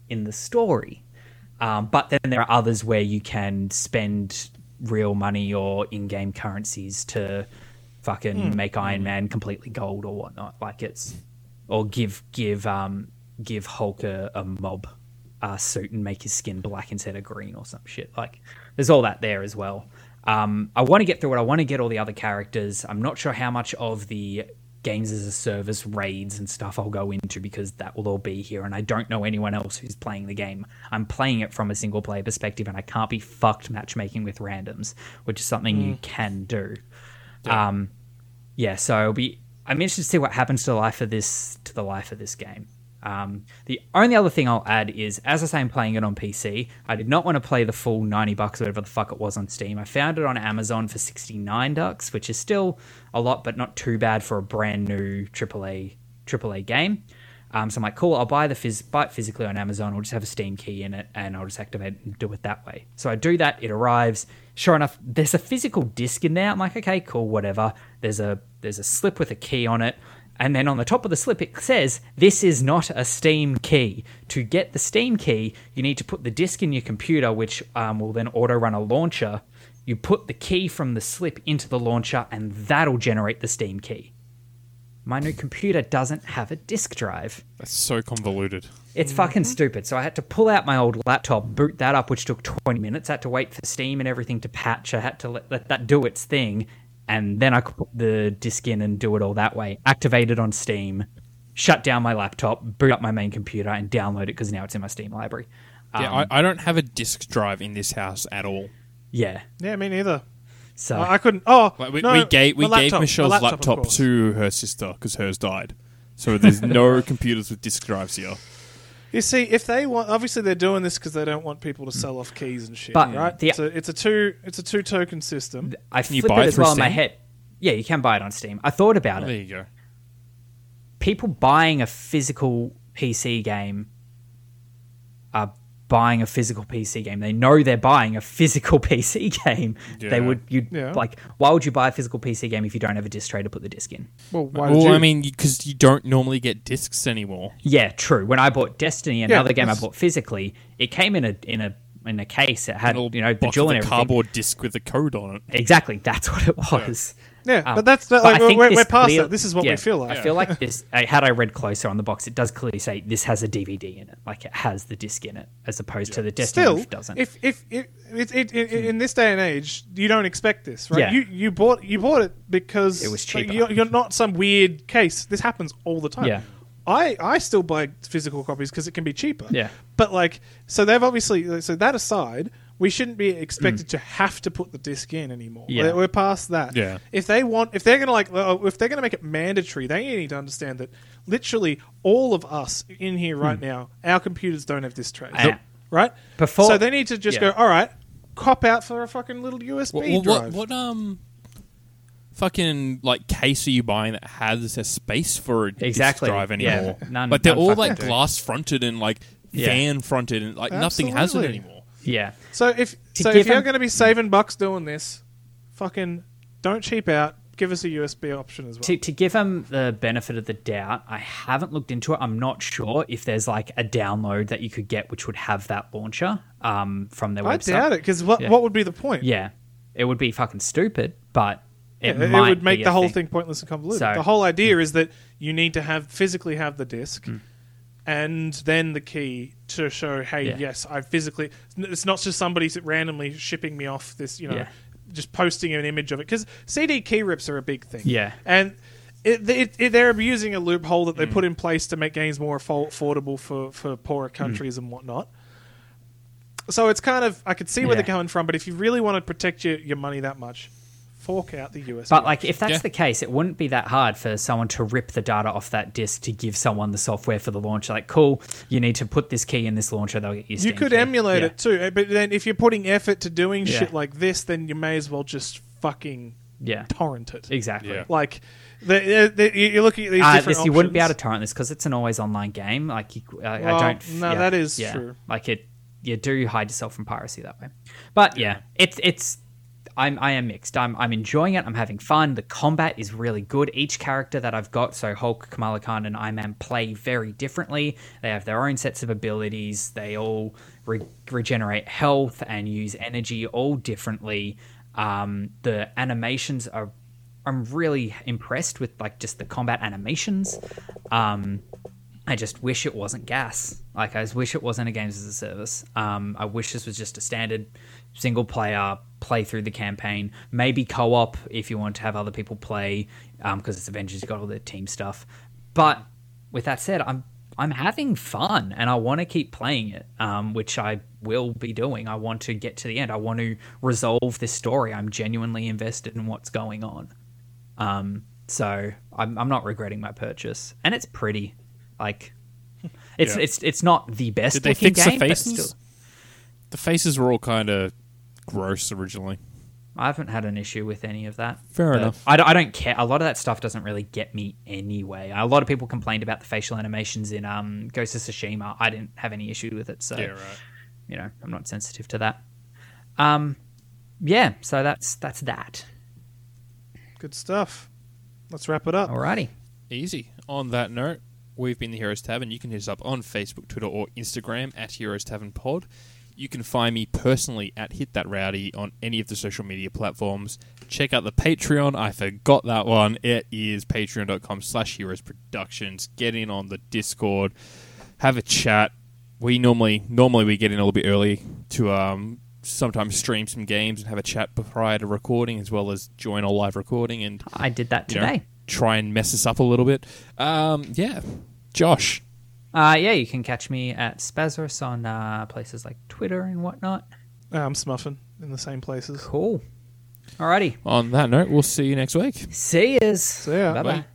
in the story. Um, but then there are others where you can spend real money or in-game currencies to fucking make Iron Man completely gold or whatnot. Like it's or give give um give Hulk a, a mob uh, suit and make his skin black instead of green or some shit. Like there's all that there as well. Um, I want to get through it. I want to get all the other characters. I'm not sure how much of the games as a service raids and stuff I'll go into because that will all be here, and I don't know anyone else who's playing the game. I'm playing it from a single player perspective, and I can't be fucked matchmaking with randoms, which is something you can do. Um, yeah, so be. I'm interested to see what happens to the life of this to the life of this game. Um, the only other thing I'll add is, as I say, I'm playing it on PC. I did not want to play the full 90 bucks, whatever the fuck it was on Steam. I found it on Amazon for 69 bucks, which is still a lot, but not too bad for a brand new AAA AAA game. Um, so I'm like, cool, I'll buy the phys- buy it physically on Amazon. I'll just have a Steam key in it, and I'll just activate it and do it that way. So I do that. It arrives. Sure enough, there's a physical disc in there. I'm like, okay, cool, whatever. There's a there's a slip with a key on it. And then on the top of the slip, it says, This is not a Steam key. To get the Steam key, you need to put the disk in your computer, which um, will then auto run a launcher. You put the key from the slip into the launcher, and that'll generate the Steam key. My new computer doesn't have a disk drive. That's so convoluted. It's fucking stupid. So I had to pull out my old laptop, boot that up, which took 20 minutes. I had to wait for Steam and everything to patch. I had to let, let that do its thing. And then I could put the disk in and do it all that way. Activate it on Steam, shut down my laptop, boot up my main computer, and download it because now it's in my Steam library. yeah, Um, I, I don't have a disk drive in this house at all. yeah. Yeah, me neither. So I I couldn't. Oh, Like we, no, we gave we my gave Michelle's laptop, laptop, to her sister because hers died. So there's no computers with disk drives here. You see, if they want, obviously they're doing this because they don't want people to mm. sell off keys and shit, But right? the- it's, a, it's a two, it's a two token system. I Can you flip buy it it as through well in my Steam? head. Yeah, you can buy it on Steam. I thought about it. there you go. people buying a physical PC game are buying a physical PC game. They know they're buying a physical PC game. They would you Yeah. like why would you buy a physical PC game if you don't have a disc tray to put the disc in? Well, why did Well, you? I mean, because you don't normally get discs anymore. Yeah, true. When I bought Destiny, another game I bought physically, it came in a in a in a case. It had A you know the jewel and a everything. cardboard disc with a code on it. Exactly, that's what it was. Yeah, Um, but that's but like think we're, we're past clear- that. This is what yeah, we feel like. I feel like this. Had I read closer on the box, it does clearly say this has a DVD in it, like it has the disc in it, as opposed to the Destiny Still, doesn't. if if, if it, it, it, in this day and age, you don't expect this, right? Yeah. You you bought you bought it because It was like, you're, you're not some weird case. This happens all the time. Yeah. I, I still buy physical copies because it can be cheaper. Yeah. But like, so they've obviously so that aside, we shouldn't be expected to have to put the disc in anymore. Yeah. We're, we're past that. Yeah. If they want, if they're gonna like, uh, if they're gonna make it mandatory, they need to understand that literally all of us in here right now, our computers don't have disc trays. Yeah. Right. Before- so they need to just yeah. go. All right, cop out for a fucking little USB What, what, drive. what, what um fucking like case are you buying that has a space for a Exactly. disk drive Yeah. anymore? None- but they're none all fucking like do. glass fronted and like Yeah. fan fronted and like nothing has it Absolutely. anymore. Yeah, So if To so, give if you're going to be saving bucks doing this, fucking don't cheap out. Give us a USB option as well. to to give them the benefit of the doubt, I haven't looked into it. I'm not sure if there's like a download that you could get which would have that launcher um, from their I website. doubt it because what Yeah. what would be the point? Yeah, it would be fucking stupid, but it, it, might would make be the whole thing. pointless and convoluted. So- the whole idea is that you need to have physically have the disc. And then the key to show, hey, Yeah. yes, I physically. It's not just somebody randomly shipping me off this, you know, Yeah. just posting an image of it. Because CD key rips are a big thing. Yeah. and it, it, it, they're abusing a loophole that they mm. put in place to make games more affordable for for poorer mm. countries and whatnot. So it's kind of I could see where Yeah. they're coming from, but if you really want to protect your, your money that much, fork out the USB. But like, if that's Yeah. the case, it wouldn't be that hard for someone to rip the data off that disk to give someone the software for the launcher. Like, cool, you need to put this key in this launcher. They'll get your you could key. emulate Yeah. it too, eh, but then if you're putting effort to doing Yeah. shit like this, then you may as well just fucking Yeah, torrent it. exactly. Yeah. Like, the, the, you- you're looking at these Uh, different this, you wouldn't be able to torrent this because it's an always online game. Like, you, I Well, don't. no, yeah, that is yeah. true. Like it, you do hide yourself from piracy that way. But yeah, it's it's. I'm I am mixed. I'm I'm enjoying it. I'm having fun. The combat is really good. Each character that I've got, so Hulk, Kamala Khan, and Iron Man, play very differently. They have their own sets of abilities. They all re- regenerate health and use energy all differently. Um, the animations are. I'm really impressed with like just the combat animations. Um, I just wish it wasn't gas. Like I wish it wasn't a games as a service. Um, I wish this was just a standard single player play through the campaign. Maybe co-op if you want to have other people play, because it's Avengers. You've got all the team stuff. But with that said, I'm I'm having fun and I want to keep playing it, um, which I will be doing. I want to get to the end. I want to resolve this story. I'm genuinely invested in what's going on. Um, so I'm, I'm not regretting my purchase, and it's pretty. Like, it's Yeah. it's it's not the best Did they fix the game, but faces? still, The faces were all kind of gross originally. I haven't had an issue with any of that. Fair But enough. I don't, care. A lot of that stuff doesn't really get me anyway. A lot of people complained about the facial animations in um, Ghost of Tsushima. I didn't have any issue with it, so right. you know I'm not sensitive to that. Um, yeah. So that's that's that. Good stuff. Let's wrap it up. Alrighty. Easy. On that note, we've been the Heroes Tavern. You can hit us up on Facebook, Twitter, or Instagram at Heroes Tavern Pod. You can find me personally at Hit That Rowdy on any of the social media platforms. Check out the Patreon. I forgot that one. It is patreon.com slash heroes productions. Get in on the Discord. Have a chat. We normally normally we get in a little bit early to um sometimes stream some games and have a chat prior to recording as well as join a live recording and I did that you know, today. try and mess us up a little bit. Um, yeah, Josh. Uh, yeah, you can catch me at SpazRus on uh, places like Twitter and whatnot. Uh, I'm smuffon in the same places. Cool. Alrighty. On that note, we'll see you next week. See yous. See ya. Bye bye. Bye.